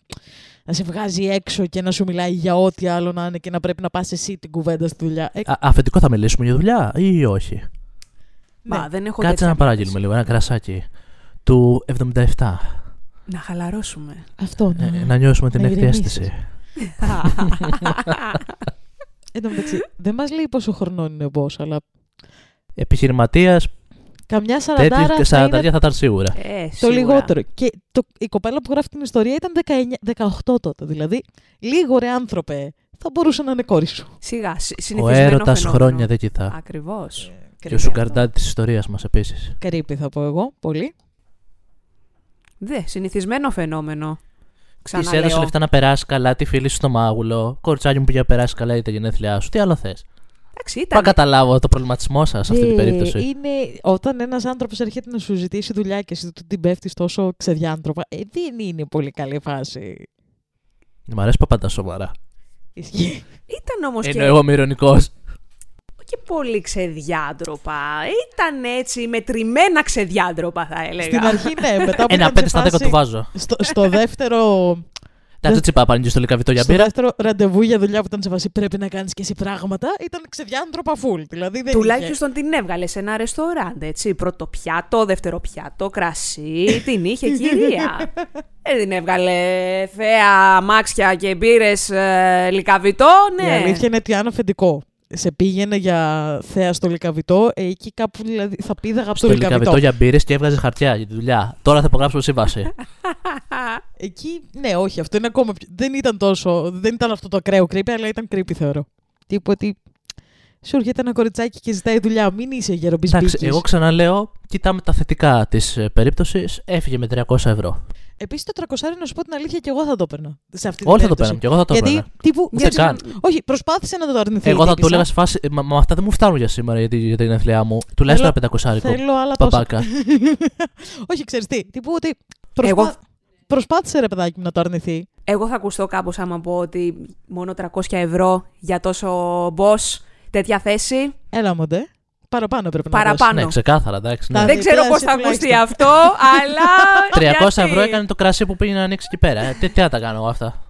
να σε βγάζει έξω και να σου μιλάει για ό,τι άλλο να είναι και να πρέπει να πας εσύ την κουβέντα στη δουλειά. Ε, Α, αφεντικό θα μιλήσουμε για δουλειά ή όχι; Μα ναι. δεν έχω Κάτσε τέτοια να παράγγειλουμε λίγο ένα κρασάκι του 77. Να χαλαρώσουμε. Αυτό, ναι. Ε, να νιώσουμε την Να έκτη ηρεμήσεις. αίσθηση. Εν τω μεταξύ, δεν μας λέει πόσο χρονών είναι ο boss, αλλά Επιχειρηματίας, καμιά σαραντάρα τέτοιο θα είναι 40 θα ήταν σίγουρα. Ε, το σίγουρα. λιγότερο. Και το, η κοπέλα που γράφει την ιστορία ήταν 19, 18 τότε. Δηλαδή, λίγο ρε άνθρωπε, θα μπορούσε να είναι κόρη σου. Σιγά, συ- Ο συνηθισμένο έρωτας φαινόμενο. χρόνια δεν κοιτά. Ακριβώς. Και ο σουγκαρντάτη της ιστορίας μας επίσης. Κρύπη θα πω εγώ, πολύ. Δε, συνηθισμένο φαινόμενο. Τη έδωσε Ξαναλέω. λεφτά να περάσεις καλά, τη φίλη σου στο μάγουλο. Κοριτσάκι μου πήγε να περάσεις καλά για τα γενέθλιά σου. Τι άλλο θες; Εντάξει, Πά ήταν. καταλάβω το προβληματισμό σας σε αυτή την Ε, περίπτωση. Είναι όταν ένας άνθρωπος έρχεται να σου ζητήσει δουλειά και εσύ του την πέφτεις τόσο ξεδιάντροπα. Ε, δεν είναι πολύ καλή φάση. Μ' αρέσει που απαντάς σοβαρά. Ισχύει. Ήταν όμως Ενώ και, εγώ είμαι ηρωνικό. Και πολύ ξεδιάντροπα. Ήταν έτσι μετρημένα ξεδιάντροπα, θα έλεγα. Στην αρχή, ναι, μετά που Ένα ήταν 5 σε στα 10 φάση- του βάζω. Στο, στο δεύτερο, Τα το τσιπά πάνε και στο λικαβιτό για στο μπύρα. δεύτερο ραντεβού για δουλειά που ήταν σε φάση πρέπει να κάνεις και εσύ πράγματα, ήταν ξεδιάντροπα full. Δηλαδή δεν Τουλάχιστον την έβγαλε σε ένα ρεστοράντ, έτσι. Πρώτο πιάτο, δεύτερο πιάτο, κρασί. την είχε κυρία. Δεν την έβγαλε θέα, αμάξια και μπύρες λικαβιτό, Η ναι. αλήθεια είναι ότι αν αφεντικό σε πήγαινε για θέα στο λικαβιτό, ε, εκεί κάπου δηλαδή, θα πήδαγα από το Στο λικαβιτό. λικαβιτό για μπύρες και έβγαζε χαρτιά για τη δουλειά. Τώρα θα υπογράψω σύμβαση. Εκεί, ναι, όχι, αυτό είναι ακόμα πιο... Δεν ήταν τόσο, δεν ήταν αυτό το ακραίο creepy, αλλά ήταν creepy θεωρώ. Τύπου ότι σου έρχεται ένα κοριτσάκι και ζητάει δουλειά, μην είσαι Εντάξει, γερομπισμπίκης. εγώ ξαναλέω, κοιτάμε τα θετικά της περίπτωσης. Έφυγε με 300 ευρώ. Επίσης το 300 να σου πω την αλήθεια και εγώ θα το έπαιρνα. Σε αυτή Όλοι την θα το περίπτωση. παίρνουν και εγώ θα το Γιατί, έπαιρνα. τύπου, Ούτε γιατί- καν. όχι, προσπάθησε να το αρνηθεί. Εγώ η θα του τύπισσα. έλεγα σε φάση. Μα, μα αυτά δεν μου φτάνουν για σήμερα για, τη- για τα γενέθλιά μου. Τουλάχιστον ένα 500 Θέλω άλλα τόσα. Παπάκα. όχι, ξέρεις τι, τύπου ότι προσπά... Εγώ- προσπάθησε ρε παιδάκι μου να το αρνηθεί. Εγώ θα ακουστώ κάπως άμα πω ότι μόνο 300 ευρώ για τόσο boss, τέτοια θέση. Έλα μοντέ, παραπάνω πρέπει να Παραπάνω. Ναι, ξεκάθαρα, εντάξει. Τα Ναι. Δεν ξέρω διπλάσια πώς θα ακουστεί τουλάχιστον. αυτό, αλλά... 300 γιατί; ευρώ έκανε το κρασί που πήγε να ανοίξει εκεί πέρα. Ε, τι, τι να τα κάνω εγώ αυτά;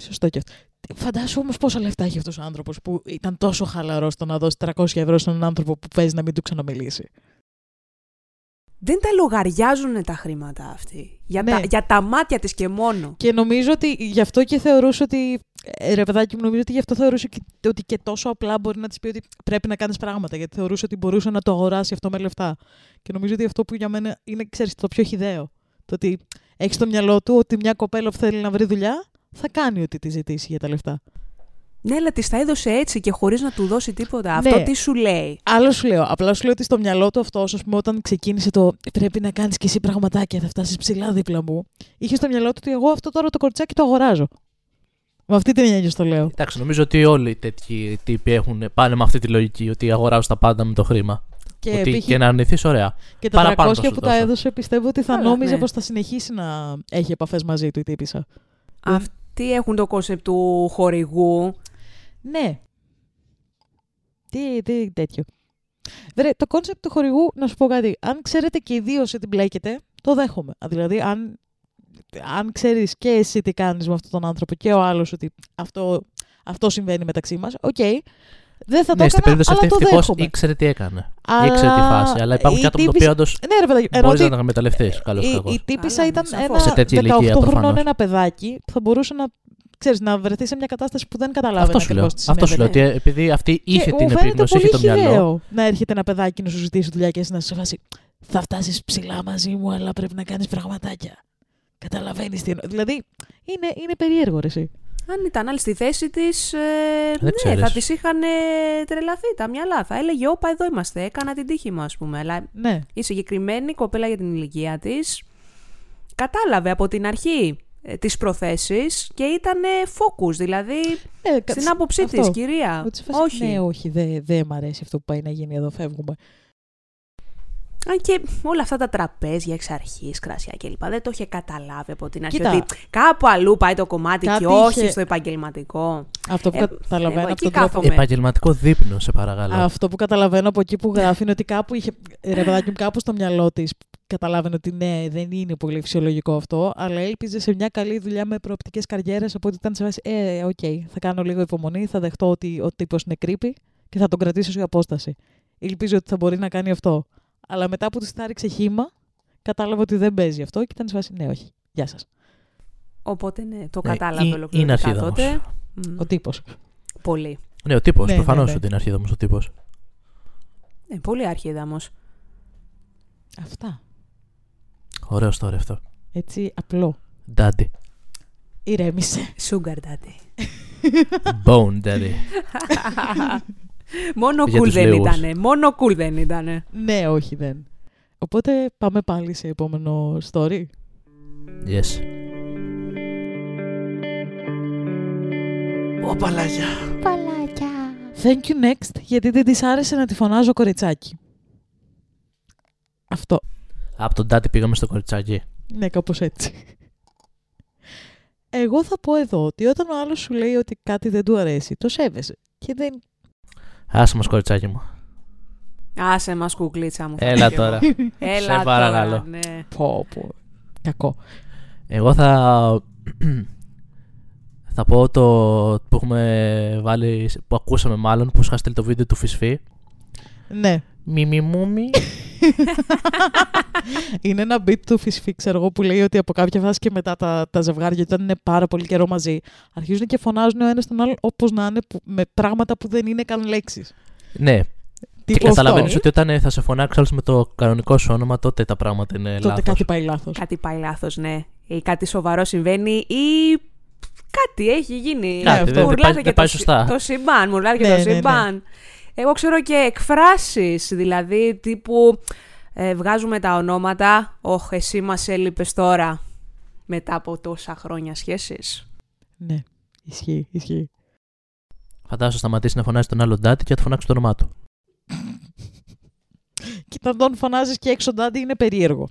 Σωστό και αυτό. Φαντάσου όμως πόσα λεφτά έχει αυτός ο άνθρωπος που ήταν τόσο χαλαρός στο να δώσει 300 ευρώ σε έναν άνθρωπο που παίζει να μην του ξαναμιλήσει. Δεν τα λογαριάζουν τα χρήματα αυτοί. Για, Ναι. τα, για τα μάτια της και μόνο. Και νομίζω ότι γι' αυτό και θεωρούσε ότι. Ε, Ρε παιδάκι μου, νομίζω ότι γι' αυτό θεωρούσε και, ότι και τόσο απλά μπορεί να της πει ότι πρέπει να κάνεις πράγματα. Γιατί θεωρούσε ότι μπορούσε να το αγοράσει αυτό με λεφτά. Και νομίζω ότι αυτό που για μένα είναι, ξέρεις, το πιο χιδαίο. Το ότι έχεις στο μυαλό του ότι μια κοπέλα που θέλει να βρει δουλειά θα κάνει ό,τι της ζητήσει για τα λεφτά. Ναι, αλλά της τα έδωσε έτσι και χωρίς να του δώσει τίποτα. Ναι. Αυτό τι σου λέει; Άλλο σου λέω. Απλά σου λέω ότι στο μυαλό του αυτό, ας πούμε, όταν ξεκίνησε το πρέπει να κάνεις και εσύ πραγματάκια, θα φτάσεις ψηλά δίπλα μου, είχε στο μυαλό του ότι εγώ αυτό τώρα το κοριτσάκι το αγοράζω. Με αυτή την έννοια στο λέω. Εντάξει, νομίζω ότι όλοι οι τέτοιοι τύποι έχουν, πάνε με αυτή τη λογική ότι αγοράζουν τα πάντα με το χρήμα. Και, ότι π.χ. και να αρνηθείς, ωραία. και τα 300 παραπάνω θα σου που τα δώσω. έδωσε, πιστεύω ότι θα Καλά, νόμιζε ναι. πως θα συνεχίσει να έχει επαφές μαζί του η τύπισσα. Δεν- Αυτοί έχουν το κόνσεπτ του χορηγού. Ναι. Τι, τι τέτοιο. Βρε, το κόνσεπτ του χορηγού, να σου πω κάτι. Αν ξέρετε και οι δύο σε τι μπλέκετε, το δέχομαι. Α, Δηλαδή, αν, αν ξέρεις και εσύ τι κάνεις με αυτόν τον άνθρωπο και ο άλλος ότι αυτό, αυτό συμβαίνει μεταξύ μας, οκ. Δεν θα το Ναι, στην έκανα, περίπτωση αλλά αυτή το ευτυχώς δέχομαι. ήξερε τι έκανε. Αλλά Ήξερε τη φάση. Αλλά υπάρχουν η και άτομα το τύπησα- οποίο όντως Ναι, ρε παιδάκι, ενώ μπορεί να ότι τα εκμεταλλευτείς. Καλό ή η, κακό. η τύπισσα Καλά, ήταν σαφώς. ένα Σε τέτοια 18 ηλικία, χρονών προφανώς. ένα παιδάκι που θα μπορούσε να, ξέρεις, να βρεθεί σε μια κατάσταση που δεν καταλάβαινε Αυτό σου λέω. ακριβώς τι Αυτό σου λέω. συνέβαινε. Ότι επειδή αυτή είχε Και την μου φαίνεται επίγνωση, πολύ είχε το μυαλό. χιδαίο να έρχεται ένα παιδάκι να σου ζητήσει δουλειά και εσύ να σε βάσει. Θα φτάσεις ψηλά μαζί μου, αλλά πρέπει να κάνεις πραγματάκια. Καταλαβαίνεις τι εννοώ. Δηλαδή, είναι, είναι περίεργο, ρε, εσύ. Αν ήταν άλλη στη θέση της, ε, ναι, ξέρεις. θα της είχαν ε, τρελαθεί τα μυαλά. Θα έλεγε: Όπα, εδώ είμαστε. Έκανα την τύχη μου, ας πούμε. Αλλά Ναι. η συγκεκριμένη κοπέλα για την ηλικία της κατάλαβε από την αρχή ε, τις προθέσεις και ήταν focus, δηλαδή Ε, κα- στην άποψή αυτό. της, κυρία. Ότι σε φάση, Όχι. Ναι, όχι, δεν δε μ' αρέσει αυτό που πάει να γίνει εδώ, φεύγουμε. Αν και όλα αυτά τα τραπέζια εξ αρχής, κρασιά κλπ. Δεν το είχε καταλάβει από την αρχή. Κοίτα. Ότι κάπου αλλού πάει το κομμάτι Κάτι και όχι είχε- στο επαγγελματικό. Αυτό που Ε, καταλαβαίνω εγώ από εκεί τον τρόπο. κάθομαι. Επαγγελματικό δείπνο, σε παρακαλώ. Αυτό που καταλαβαίνω από εκεί που γράφει είναι ότι κάπου είχε. Ρε παιδάκι μου, κάπου στο μυαλό της καταλάβαινε ότι ναι, δεν είναι πολύ φυσιολογικό αυτό, αλλά έλπιζε σε μια καλή δουλειά με προοπτικές καριέρες. Οπότε ήταν σε βάση, Ε, οκ, θα κάνω λίγο υπομονή, θα δεχτώ ότι ο τύπος είναι creepy και θα τον κρατήσω σε απόσταση. Ελπίζω ότι θα μπορεί να κάνει αυτό. Αλλά μετά που της τα 'ριξε χύμα, κατάλαβε ότι δεν παίζει αυτό και ήταν σε βάση, ναι, όχι. Γεια σας. Οπότε ναι, το Ναι, κατάλαβε ή- ολοκληρωτικά είναι αρχίδαμος. τότε. Μμ, Ο τύπος. Πολύ. Ναι, ο τύπος. Ναι, Προφανώς ναι, ναι. ότι είναι αρχίδαμος ο τύπος. Ναι, πολύ αρχίδαμος. Αυτά. Ωραίο τώρα αυτό. Έτσι απλό. Ντάντι. Ηρέμησε. Sugar daddy. Bone Daddy. Μόνο Για cool τους δεν λίγους. ήτανε. Μόνο cool δεν ήτανε. ναι, όχι δεν. Οπότε πάμε πάλι σε επόμενο story. Yes. Οπαλάκια. Thank you next, γιατί δεν της άρεσε να τη φωνάζω κοριτσάκι. Αυτό. Από τον Daddy πήγαμε στο κοριτσάκι. Ναι, κάπως έτσι. Εγώ θα πω εδώ ότι όταν ο άλλος σου λέει ότι κάτι δεν του αρέσει, το σέβεσαι. Και δεν... Άσε μας κοριτσάκι μου. Άσε μας κουκλίτσα μου. θα Έλα πω κι εγώ. τώρα. Έλα Σε παρακαλώ. τώρα, ναι. Πω, πω. Κακό. Εγώ θα... θα πω το που έχουμε βάλει, που ακούσαμε μάλλον, που σου είχα στείλει το βίντεο του Φυσφή. Ναι. Μη μη μου μη. Είναι ένα beat του Φυσφή, ξέρω εγώ, που λέει ότι από κάποια φάση και μετά τα, τα ζευγάρια, όταν είναι πάρα πολύ καιρό μαζί, αρχίζουν και φωνάζουν ο ένας τον άλλον όπως να είναι, που- με πράγματα που δεν είναι καν λέξεις. ναι, και Τύπου καταλαβαίνεις αυτό. ότι όταν ε, θα σε φωνάξει άλλος με το κανονικό σου όνομα, τότε τα πράγματα είναι Τότε λάθος. κάτι πάει λάθος. Κάτι πάει λάθος, ναι. Ή κάτι σοβαρό συμβαίνει ή κάτι έχει γίνει. Κάτι, δεν- δεν Μουρλάτε πάει- και δεν πάει το, σωστά. Το σύμπαν, μουρλάτε και Ναι, το ναι, ναι. Σύμπαν. Εγώ ξέρω και εκφράσεις, δηλαδή τύπου ε, βγάζουμε τα ονόματα. Όχ, εσύ μας έλειπες τώρα μετά από τόσα χρόνια σχέσεις. Ναι, ισχύει, ισχύει. Φαντάζομαι σταματήσει να φωνάζει τον άλλο Daddy και θα του φωνάξει το όνομά του. Και όταν τον φωνάζεις και έξω ντάντι είναι περίεργο.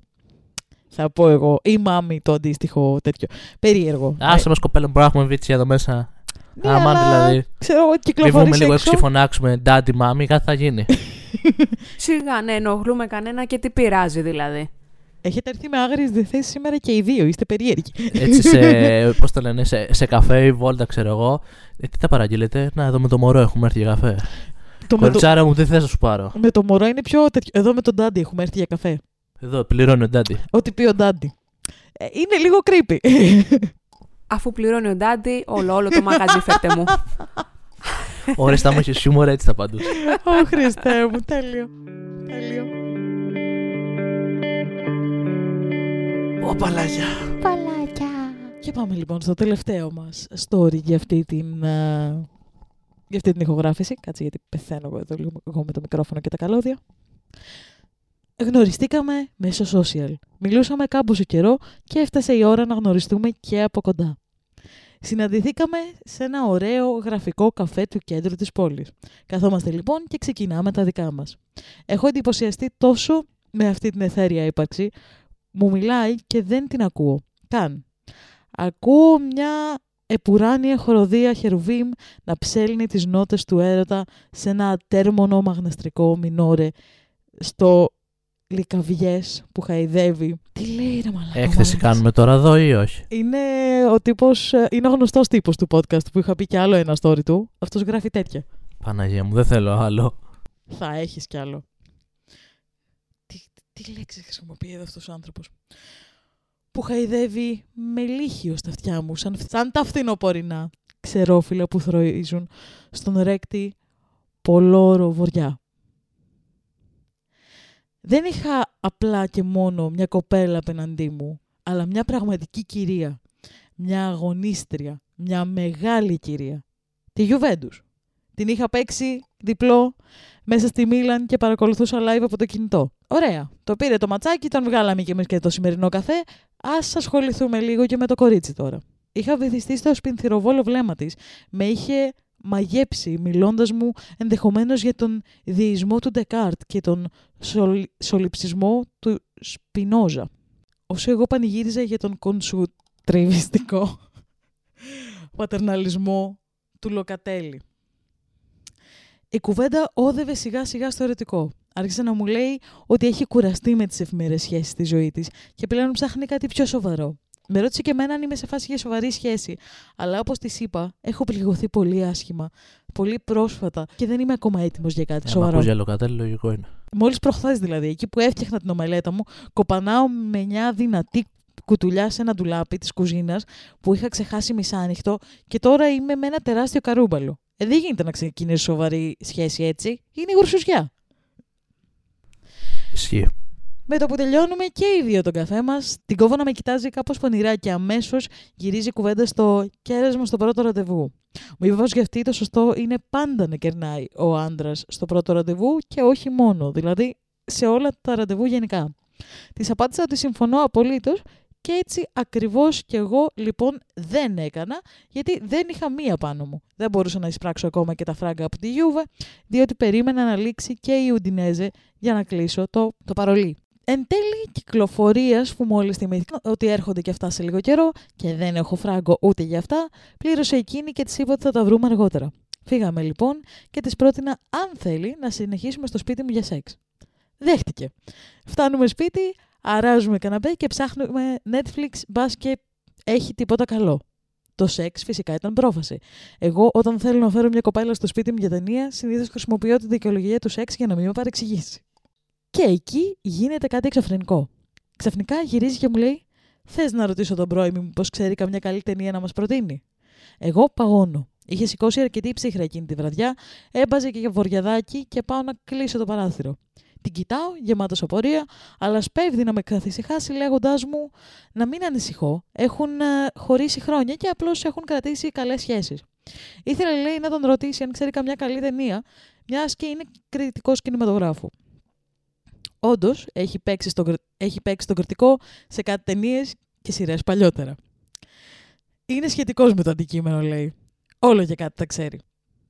Θα πω εγώ. Ή μάμι το αντίστοιχο τέτοιο. Περίεργο. Άσε μας κοπέλα μου, μπορούμε να έχουμε βίτσια εδώ μέσα. Ναι, Άμα αλλά, δηλαδή Ξέρω εγώ, μην κυκλοφορείς βγούμε λίγο έξω έξω. και φωνάξουμε Daddy, μάμι, κάτι θα γίνει. Σιγά, ναι, ενοχλούμε κανένα και τι πειράζει δηλαδή. Έχετε έρθει με άγριες διαθέσεις σήμερα και οι δύο. Είστε περίεργοι. Έτσι σε, πώς το λένε, σε, σε καφέ ή βόλτα ξέρω εγώ. Ε, τι θα παραγγείλετε, να εδώ με το μωρό έχουμε έρθει για καφέ. το με, το, Κοριτσάρα μου, τι θες να σου πάρω. με το μωρό είναι πιο τέτοιο. Εδώ με τον ντάντι έχουμε έρθει για καφέ. Εδώ, πληρώνει ο Daddy. Ό,τι πει ο ντάντι. Ε, είναι λίγο creepy. Αφού πληρώνει ο Ντάντι, όλο, όλο το μαγαζί φέρτε μου. Ωραία, θα μου έχει χιούμορ, έτσι θα απαντούσε. Ω Χριστέ μου, τέλειο. Τέλειο. Οπαλάκια. Και πάμε λοιπόν στο τελευταίο μας story για αυτή την, α, για αυτή την ηχογράφηση. Κάτσε γιατί πεθαίνω εγώ εδώ λίγο εγώ με το μικρόφωνο και τα καλώδια. Γνωριστήκαμε μέσω social. Μιλούσαμε κάμποσο καιρό και έφτασε η ώρα να γνωριστούμε και από κοντά. Συναντηθήκαμε σε ένα ωραίο γραφικό καφέ του κέντρου της πόλης. Καθόμαστε λοιπόν και ξεκινάμε τα δικά μας. Έχω εντυπωσιαστεί τόσο με αυτή την εθέρια ύπαρξη. Μου μιλάει και δεν την ακούω. Καν. Ακούω μια επουράνια χοροδία χερουβίμ να ψέλνει τις νότες του έρωτα σε ένα ατέρμονο μαγναστρικό μινόρε στο λικαβιές που χαϊδεύει. Τι λέει ρε μαλάκα. Έκθεση μάλιστα. κάνουμε τώρα εδώ ή όχι; Είναι ο τύπος, ε, είναι ο γνωστός τύπος του podcast που είχα πει κι άλλο ένα story του. Αυτός γράφει τέτοια. Παναγία μου, δεν θέλω άλλο. Θα έχεις κι άλλο. Τι, τι λέξη χρησιμοποιεί εδώ αυτός ο άνθρωπος. Που χαϊδεύει με λύχιο στα αυτιά μου, σαν, σαν τα φθινοπορεινά ξερόφυλλα που θροίζουν στον ρέκτη πολλόρο βοριά. Δεν είχα απλά και μόνο μια κοπέλα απέναντί μου, αλλά μια πραγματική κυρία. Μια αγωνίστρια, μια μεγάλη κυρία. Τη Γιουβέντους. Την είχα παίξει διπλό μέσα στη Μίλαν και παρακολουθούσα live από το κινητό. Ωραία. Το πήρε το ματσάκι, τον βγάλαμε και εμείς και το σημερινό καφέ. Α ασχοληθούμε λίγο και με το κορίτσι τώρα. Είχα βυθιστεί στο σπινθυροβόλο βλέμμα της. Με είχε μαγέψει μιλώντας μου ενδεχομένως για τον διεισμό του Ντεκάρτ και τον σολ, σολυψισμό του Σπινόζα. Όσο εγώ πανηγύριζα για τον κονσουτριβιστικό πατερναλισμό του Λοκατέλη. Η κουβέντα όδευε σιγά σιγά στο ερωτικό. Άρχισε να μου λέει ότι έχει κουραστεί με τις εφημερές σχέσεις στη ζωή της και πλέον ψάχνει κάτι πιο σοβαρό. Με ρώτησε και εμένα αν είμαι σε φάση για σοβαρή σχέση. Αλλά όπως της είπα, έχω πληγωθεί πολύ άσχημα, πολύ πρόσφατα και δεν είμαι ακόμα έτοιμος για κάτι Αν σοβαρό. ακούς για λοκατέλη, λογικό είναι. Μόλις προχθές δηλαδή, εκεί που έφτιαχνα την ομελέτα μου, κοπανάω με μια δυνατή κουτουλιά σε ένα ντουλάπι της κουζίνας που είχα ξεχάσει μισάνυχτο και τώρα είμαι με ένα τεράστιο καρούμπαλο. Ε, δεν γίνεται να ξεκινήσει σοβαρή σχέση έτσι. Είναι η γουρσουσιά. Ισχύει. Με το που τελειώνουμε και οι δύο τον καφέ μας, την κόβω να με κοιτάζει κάπως πονηρά και αμέσως γυρίζει η κουβέντα στο κέρασμα στο πρώτο ραντεβού. Μου είπε πω για αυτή το σωστό είναι πάντα να κερνάει ο άντρας στο πρώτο ραντεβού και όχι μόνο, δηλαδή σε όλα τα ραντεβού γενικά. Της απάντησα ότι συμφωνώ απολύτως και έτσι ακριβώς κι εγώ λοιπόν δεν έκανα, γιατί δεν είχα μία πάνω μου. Δεν μπορούσα να εισπράξω ακόμα και τα φράγκα από τη Γιούβε, διότι περίμενα να λήξει και η Ουντινέζε για να κλείσω το, το παρολί. Εν τέλει κυκλοφορία, που μόλις θυμήθηκα ότι έρχονται και αυτά σε λίγο καιρό και δεν έχω φράγκο ούτε για αυτά, πλήρωσε εκείνη και της είπα ότι θα τα βρούμε αργότερα. Φύγαμε λοιπόν και της πρότεινα, αν θέλει, να συνεχίσουμε στο σπίτι μου για σεξ. Δέχτηκε. Φτάνουμε σπίτι, αράζουμε καναπέ και ψάχνουμε Netflix, μπας και έχει τίποτα καλό. Το σεξ φυσικά ήταν πρόφαση. Εγώ, όταν θέλω να φέρω μια κοπέλα στο σπίτι μου για ταινία, συνήθως χρησιμοποιώ τη δικαιολογία του σεξ για να μην με παρεξηγήσει. Και εκεί γίνεται κάτι εξωφρενικό. Ξαφνικά γυρίζει και μου λέει: Θες να ρωτήσω τον πρώην μου πώς ξέρει καμιά καλή ταινία να μας προτείνει; Εγώ παγώνω. Είχε σηκώσει αρκετή ψύχρα εκείνη τη βραδιά, έμπαζε και για βοριαδάκι και πάω να κλείσω το παράθυρο. Την κοιτάω, γεμάτο απορία, αλλά σπέβδει να με καθησυχάσει λέγοντάς μου να μην ανησυχώ. Έχουν ε, χωρίσει χρόνια και απλώς έχουν κρατήσει καλές σχέσεις. Ήθελε, λέει, να τον ρωτήσει αν ξέρει καμιά καλή ταινία, μιας και είναι κριτικός κινηματογράφου. Όντως, έχει, παίξει στον, έχει παίξει τον κριτικό σε κάτι ταινίες και σειρές παλιότερα. Είναι σχετικός με το αντικείμενο, λέει. Όλο και κάτι τα ξέρει.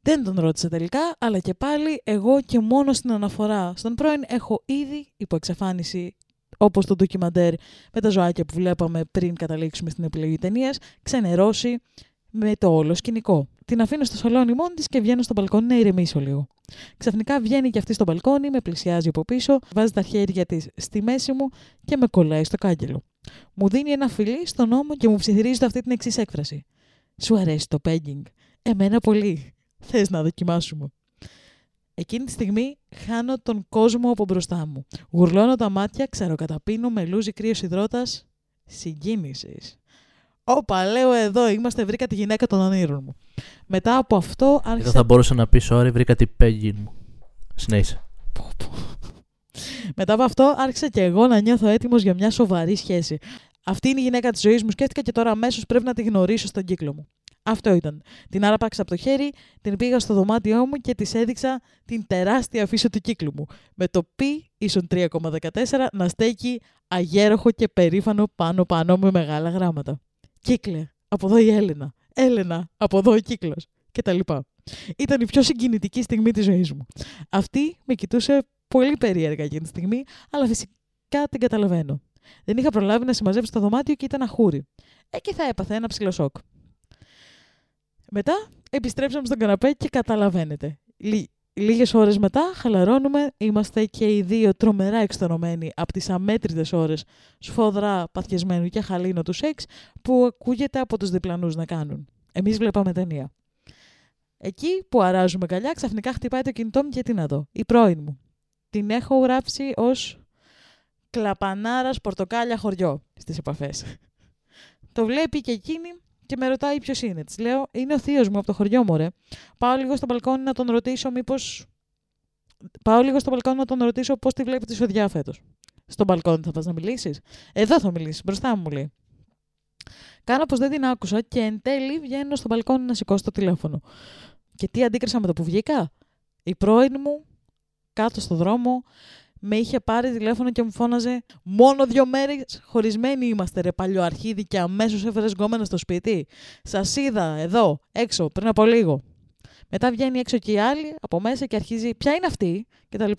Δεν τον ρώτησε τελικά, αλλά και πάλι εγώ και μόνο στην αναφορά στον πρώην έχω ήδη υπό εξαφάνιση όπως το ντοκιμαντέρ με τα ζωάκια που βλέπαμε πριν καταλήξουμε στην επιλογή ταινίας, ξενερώσει με το όλο σκηνικό. Την αφήνω στο σαλόνι μόνη της και βγαίνω στο μπαλκόνι να ηρεμήσω λίγο. Ξαφνικά βγαίνει και αυτή στο μπαλκόνι, με πλησιάζει από πίσω, βάζει τα χέρια της στη μέση μου και με κολλάει στο κάγκελο. Μου δίνει ένα φιλί στον ώμο και μου ψιθυρίζει αυτή την εξής έκφραση. Σου αρέσει το pegging. Εμένα πολύ. Θες να δοκιμάσουμε. Εκείνη τη στιγμή χάνω τον κόσμο από μπροστά μου. Γουρλώνω τα μάτια, ξεροκαταπίνω με λούζι κρύος υδρότας συγκίνησης. Όπα, λέω εδώ, είμαστε, βρήκα τη γυναίκα των ονείρων μου. Μετά από αυτό άρχισα... Εδώ θα μπορούσα να πεις sorry, βρήκα την πέγγι μου. Συνέχισε. Μετά από αυτό άρχισα και εγώ να νιώθω έτοιμος για μια σοβαρή σχέση. Αυτή είναι η γυναίκα της ζωής μου, σκέφτηκα και τώρα αμέσως πρέπει να τη γνωρίσω στον κύκλο μου. Αυτό ήταν. Την άραπαξα από το χέρι, την πήγα στο δωμάτιό μου και της έδειξα την τεράστια αφίσα του κύκλου μου. Με το π ίσον 3,14 να στέκει αγέροχο και περήφανο πάνω πάνω με μεγάλα γράμματα. Κύκλε, από εδώ η Έλενα. Έλενα, από εδώ ο κύκλος. Και τα λοιπά. Ήταν η πιο συγκινητική στιγμή της ζωής μου. Αυτή με κοιτούσε πολύ περίεργα εκείνη τη στιγμή, αλλά φυσικά την καταλαβαίνω. Δεν είχα προλάβει να συμμαζέψει το δωμάτιο και ήταν αχούρι. Εκεί θα έπαθε ένα ψηλό σοκ. Μετά επιστρέψαμε στον καναπέ και καταλαβαίνετε. Λί, λίγες ώρες μετά χαλαρώνουμε, είμαστε και οι δύο τρομερά εξτονωμένοι από τις αμέτρητες ώρες σφόδρα παθιασμένου και χαλίνο του σεξ που ακούγεται από τους διπλανούς να κάνουν. Εμείς βλέπαμε ταινία. Εκεί που αράζουμε καλιά, ξαφνικά χτυπάει το κινητό μου και τι να δω. Η πρώην μου. Την έχω γράψει ως κλαπανάρας πορτοκάλια χωριό στις επαφές. το βλέπει και εκείνη και με ρωτάει ποιος είναι. Της λέω: Είναι ο θείος μου από το χωριό μου, ρε. Πάω λίγο στο μπαλκόνι να τον ρωτήσω, μήπως. Πάω λίγο στο μπαλκόνι να τον ρωτήσω πώς τη βλέπει τη σοδιά φέτος. Στο μπαλκόνι θα πας να μιλήσεις; Εδώ θα μιλήσεις, μπροστά μου, μου λέει. Κάνω πω δεν την άκουσα και εν τέλει βγαίνω στο μπαλκόνι να σηκώσω το τηλέφωνο. Και τι αντίκρισα με το που βγήκα; Η πρώην μου κάτω στο δρόμο με είχε πάρει τηλέφωνο και μου φώναζε Μόνο δύο μέρες χωρισμένοι είμαστε, ρε παλιοαρχίδι, και αμέσως έφερες γκόμενα στο σπίτι. Σας είδα εδώ, έξω, πριν από λίγο. Μετά βγαίνει έξω και η άλλη από μέσα και αρχίζει Ποια είναι αυτή, κτλ.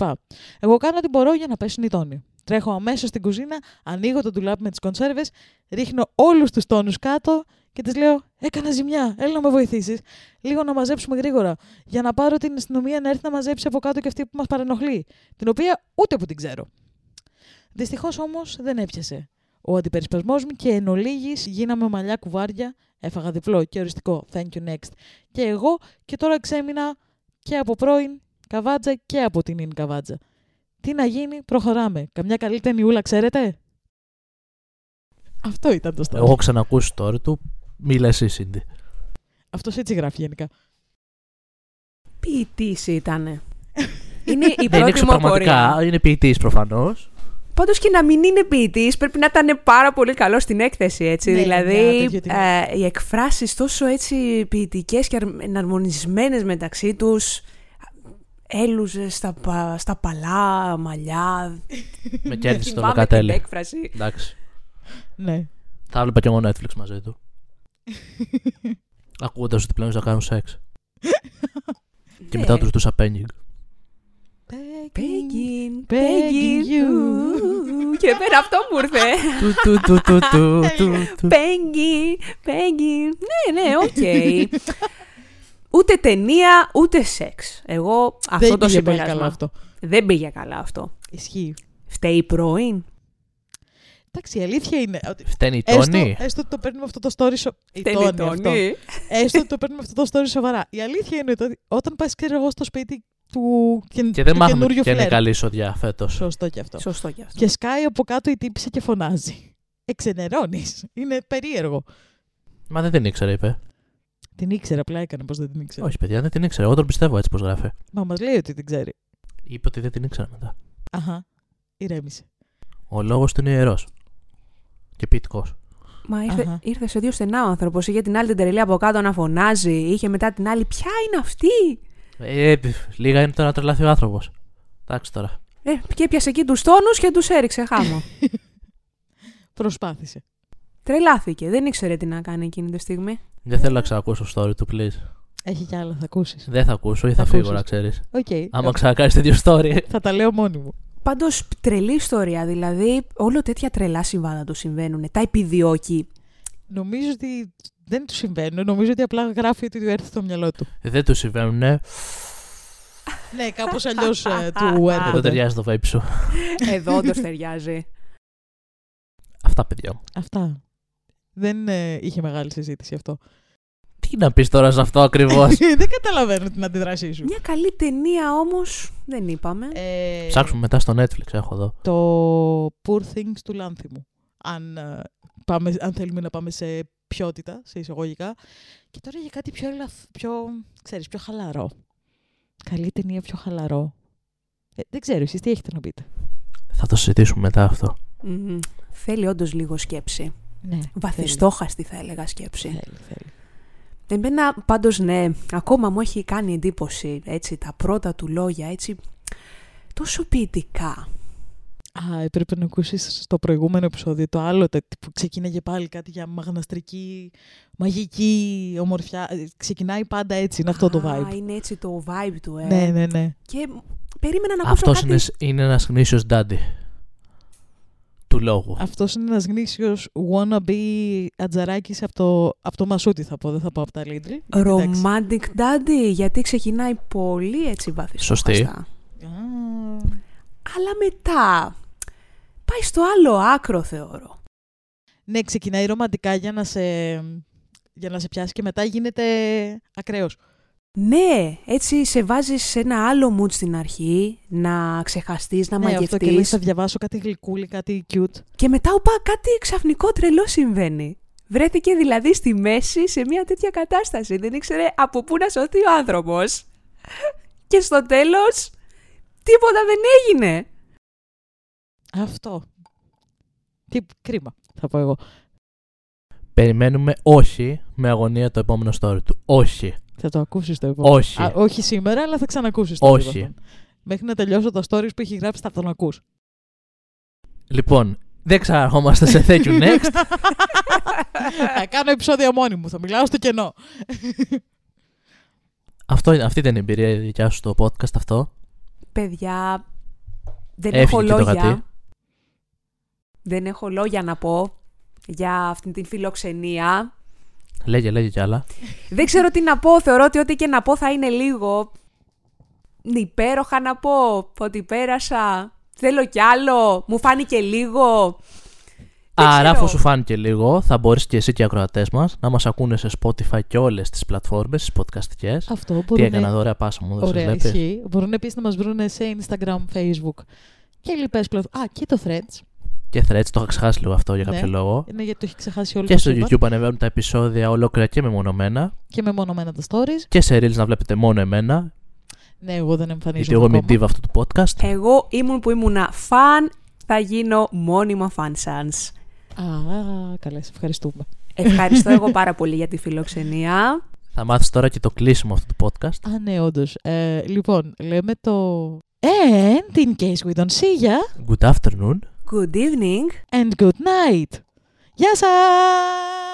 Εγώ κάνω ό,τι μπορώ για να πέσουν οι τόνοι. Τρέχω αμέσως στην κουζίνα, ανοίγω το ντουλάπι με τις κονσέρβες, ρίχνω όλους τους τόνους κάτω και της λέω: Έκανα ζημιά, έλα να με βοηθήσεις. Λίγο να μαζέψουμε γρήγορα. Για να πάρω την αστυνομία να έρθει να μαζέψει από κάτω και αυτή που μας παρενοχλεί. Την οποία ούτε που την ξέρω. Δυστυχώς όμως δεν έπιασε. Ο αντιπερισπασμός μου και εν ολίγης γίναμε μαλλιά κουβάρια. Έφαγα διπλό και οριστικό. Thank you next. Και εγώ και τώρα ξέμεινα και από πρώην καβάτζα και από την ίν καβάτζα. Τι να γίνει, προχωράμε. Καμιά καλή ταινιούλα, ξέρετε; Αυτό ήταν το story. Εγώ έχω ξανακούσει το story του. Μίλα εσύ, Σίντι. Αυτός έτσι γράφει γενικά. Ποιητής ήταν. Είναι η Δεν είναι πρώτη μου απορία. πραγματικά, είναι ποιητής προφανώς. Πάντως και να μην είναι ποιητής, πρέπει να ήταν πάρα πολύ καλό στην έκθεση, έτσι. Ναι, μια δηλαδή, τέτοια τιμή. ε, οι εκφράσεις τόσο έτσι ποιητικές και αρ- εναρμονισμένες μεταξύ τους. Έλουζες στα, πα- στα παλά μαλλιά. Με κέρδισε το Θυμάμαι την Λοκατέλη. έκφραση. Εντάξει. Ναι. Θα έβλεπα και εγώ Netflix μαζί του. Ακούγοντας ότι πλέον θα κάνουν σεξ. και μετά Ναι. τους δούσα πένιγκ. Begging, begging begging you. you. Και εμένα αυτό μου ήρθε. Του, του, του, του, του, του, του. Begging, begging. Ναι, ναι, οκ. Ούτε ταινία, ούτε σεξ. Εγώ αυτό Δεν το πήγε πολύ συμπέρασμα. καλά αυτό. Δεν πήγε καλά αυτό. Ισχύει. Φταίει η πρώην. Εντάξει, η αλήθεια είναι ότι. Φταίνει η Έστω, Τόνη. έστω ότι το παίρνουμε αυτό το story. σο- η Φταίνει η Τόνη αυτό. Τόνη. Έστω ότι το παίρνουμε αυτό το story σοβαρά. Η αλήθεια είναι ότι όταν πας και εγώ στο σπίτι του, και, Και δεν του μάθαμε καινούριου και είναι φλερ. καλή εισοδιά φέτος. Σωστό και αυτό. Σωστό κι αυτό. Και σκάει από κάτω η τύπησα και φωνάζει. Εξενερώνεις. Είναι περίεργο. Μα δεν την ήξερε, είπε. Την ήξερε, απλά έκανε πως δεν την ήξερε. Όχι, παιδιά, δεν την ήξερε. Εγώ τον πιστεύω έτσι πώ γράφει. Μα μας λέει ότι την ξέρει. Είπε ότι δεν την ήξερε μετά. Αχα. Ηρέμησε. Ο λόγος του είναι ιερός. Και ποιητικός. Μα ήρθε, Αχα. ήρθε σε δύο στενά ο άνθρωπος. Είχε την άλλη την τρελή από κάτω να φωνάζει. Είχε μετά την άλλη. Ποια είναι αυτή; Ε, λίγα είναι το να τρελαθεί ο άνθρωπος. Εντάξει τώρα. Ε, και έπιασε εκεί τους τόνους και τους έριξε χάμο. Προσπάθησε. Τρελάθηκε. Δεν ήξερε τι να κάνει εκείνη τη στιγμή. Δεν θέλω να ξανακούσω το story του, please. Έχει κι άλλα, θα ακούσεις. Δεν θα ακούσω ή θα Θα φύγω, ακούσεις. να ξέρεις. Οκ. Άμα ξανακάνεις τέτοιο story. Θα τα λέω μόνη μου. Πάντως τρελή ιστορία. Δηλαδή, όλο τέτοια τρελά συμβάντα του συμβαίνουν. Τα επιδιώκει. Νομίζω ότι δεν του συμβαίνουν. Νομίζω ότι απλά γράφει ότι του έρθει στο μυαλό του. Δεν του συμβαίνουν, ναι. ναι, κάπως αλλιώς του Εδώ έρχονται. ταιριάζει το vape σου. Εδώ όντως ταιριάζει. Αυτά, παιδιά μου. Αυτά. Δεν ε, είχε μεγάλη συζήτηση αυτό. Τι να πεις τώρα σε αυτό ακριβώς; δεν καταλαβαίνω την αντίδρασή σου. Μια καλή ταινία όμως δεν είπαμε. Ε, Ψάξουμε μετά στο Netflix, έχω εδώ. το Poor Things του Λάνθιμου. Αν, ε, πάμε, αν θέλουμε να πάμε σε ποιότητα, σε εισαγωγικά. Και τώρα για κάτι πιο, ελαφ, πιο, ξέρεις, πιο χαλαρό. Καλή ταινία, πιο χαλαρό. Ε, δεν ξέρω, εσείς τι έχετε να πείτε; Θα το συζητήσουμε μετά αυτό. Μμμ. Θέλει όντως λίγο σκέψη. Ναι, Βαθιστόχαστη θα έλεγα σκέψη. Θέλει, θέλει. Θέλει. Εμένα πάντως ναι, ακόμα μου έχει κάνει εντύπωση έτσι τα πρώτα του λόγια έτσι τόσο ποιητικά. Α, έπρεπε να ακούσεις στο προηγούμενο επεισόδιο το άλλο το, που ξεκίναγε πάλι κάτι για μαγναστρική, μαγική ομορφιά. Ε, Ξεκινάει πάντα έτσι, είναι αυτό το Α, vibe. είναι έτσι το vibe του, ε. Ναι, ναι, ναι. Και περίμενα να ακούσω Αυτός κάτι... είναι, είναι ένας γνήσιος ντάντι. Του λόγου. Αυτός είναι ένας γνήσιος wannabe ατζαράκι από το, από το Μασούτι, θα πω. Δεν θα πω από τα Lidl. γιατί εντάξει. Romantic Daddy, γιατί ξεκινάει πολύ έτσι βαθιστόχαστα. Σωστή. Α, Αλλά μετά πάει στο άλλο άκρο θεωρώ. ναι, ξεκινάει ρομαντικά για να σε, για να σε πιάσει και μετά γίνεται ακραίος. Ναι, έτσι σε βάζεις σε ένα άλλο mood στην αρχή, να ξεχαστείς, να ναι, αυτό μαγευτείς. και λες, θα διαβάσω κάτι γλυκούλι, κάτι cute. Και μετά οπα κάτι ξαφνικό τρελό συμβαίνει. Βρέθηκε δηλαδή στη μέση σε μια τέτοια κατάσταση. Δεν ήξερε από πού να σωθεί ο άνθρωπος. Και στο τέλος τίποτα δεν έγινε. Αυτό. Τι κρίμα, θα πω εγώ. Περιμένουμε όχι με αγωνία το επόμενο story του. Όχι. Θα το ακούσεις το επόμενο. Όχι. Α, όχι σήμερα, αλλά θα ξανακούσεις το Όχι. επόμενο. Μέχρι να τελειώσω τα stories που έχει γράψει θα τον ακούς. Λοιπόν, δεν ξαναρχόμαστε σε Thank you next. θα κάνω επεισόδια μόνη μου, θα μιλάω στο κενό. αυτό, είναι- αυτή ήταν η εμπειρία η δικιά σου στο podcast αυτό. Παιδιά, δεν Έφυγε έχω και το λόγια. γατί. Δεν έχω λόγια να πω για αυτήν την φιλοξενία. Λέγε, λέγε κι άλλα. Δεν ξέρω τι να πω. Θεωρώ ότι ό,τι και να πω θα είναι λίγο. Υπέροχα να πω ότι πέρασα. Θέλω κι άλλο. Μου φάνηκε λίγο. Δεν Άρα, ξέρω. αφού σου φάνηκε λίγο, θα μπορείς και εσύ και οι ακροατές μας να μας ακούνε σε Spotify και όλες τις πλατφόρμες, τις podcastικές. Αυτό Τι μπορούν έκανα εδώ, ωραία πάσα μου, δεν σας Ωραία, βλέπεις. ισχύει. Μπορούν επίσης να μας βρουν σε Instagram, Facebook και λοιπές πλατφόρμε. Α, και το Threads και threads. Το είχα ξεχάσει λίγο αυτό για ναι. κάποιο ναι. λόγο. Ε, ναι, γιατί το έχει ξεχάσει όλο Και στο YouTube ανεβαίνουν τα επεισόδια ολόκληρα και μεμονωμένα. Και μεμονωμένα τα stories. Και σε reels να βλέπετε μόνο εμένα. Ναι, εγώ δεν εμφανίζομαι. Γιατί εγώ είμαι diva αυτού του podcast. Εγώ ήμουν που ήμουνα φαν, θα γίνω μόνιμα fan sans. Α, καλέ, ευχαριστούμε. Ευχαριστώ εγώ πάρα πολύ για τη φιλοξενία. Θα μάθεις τώρα και το κλείσιμο αυτού του podcast. Α, ναι, όντως. Ε, λοιπόν, λέμε το... And in case we don't see ya... Good afternoon. Good evening. And good night. Yes, sir.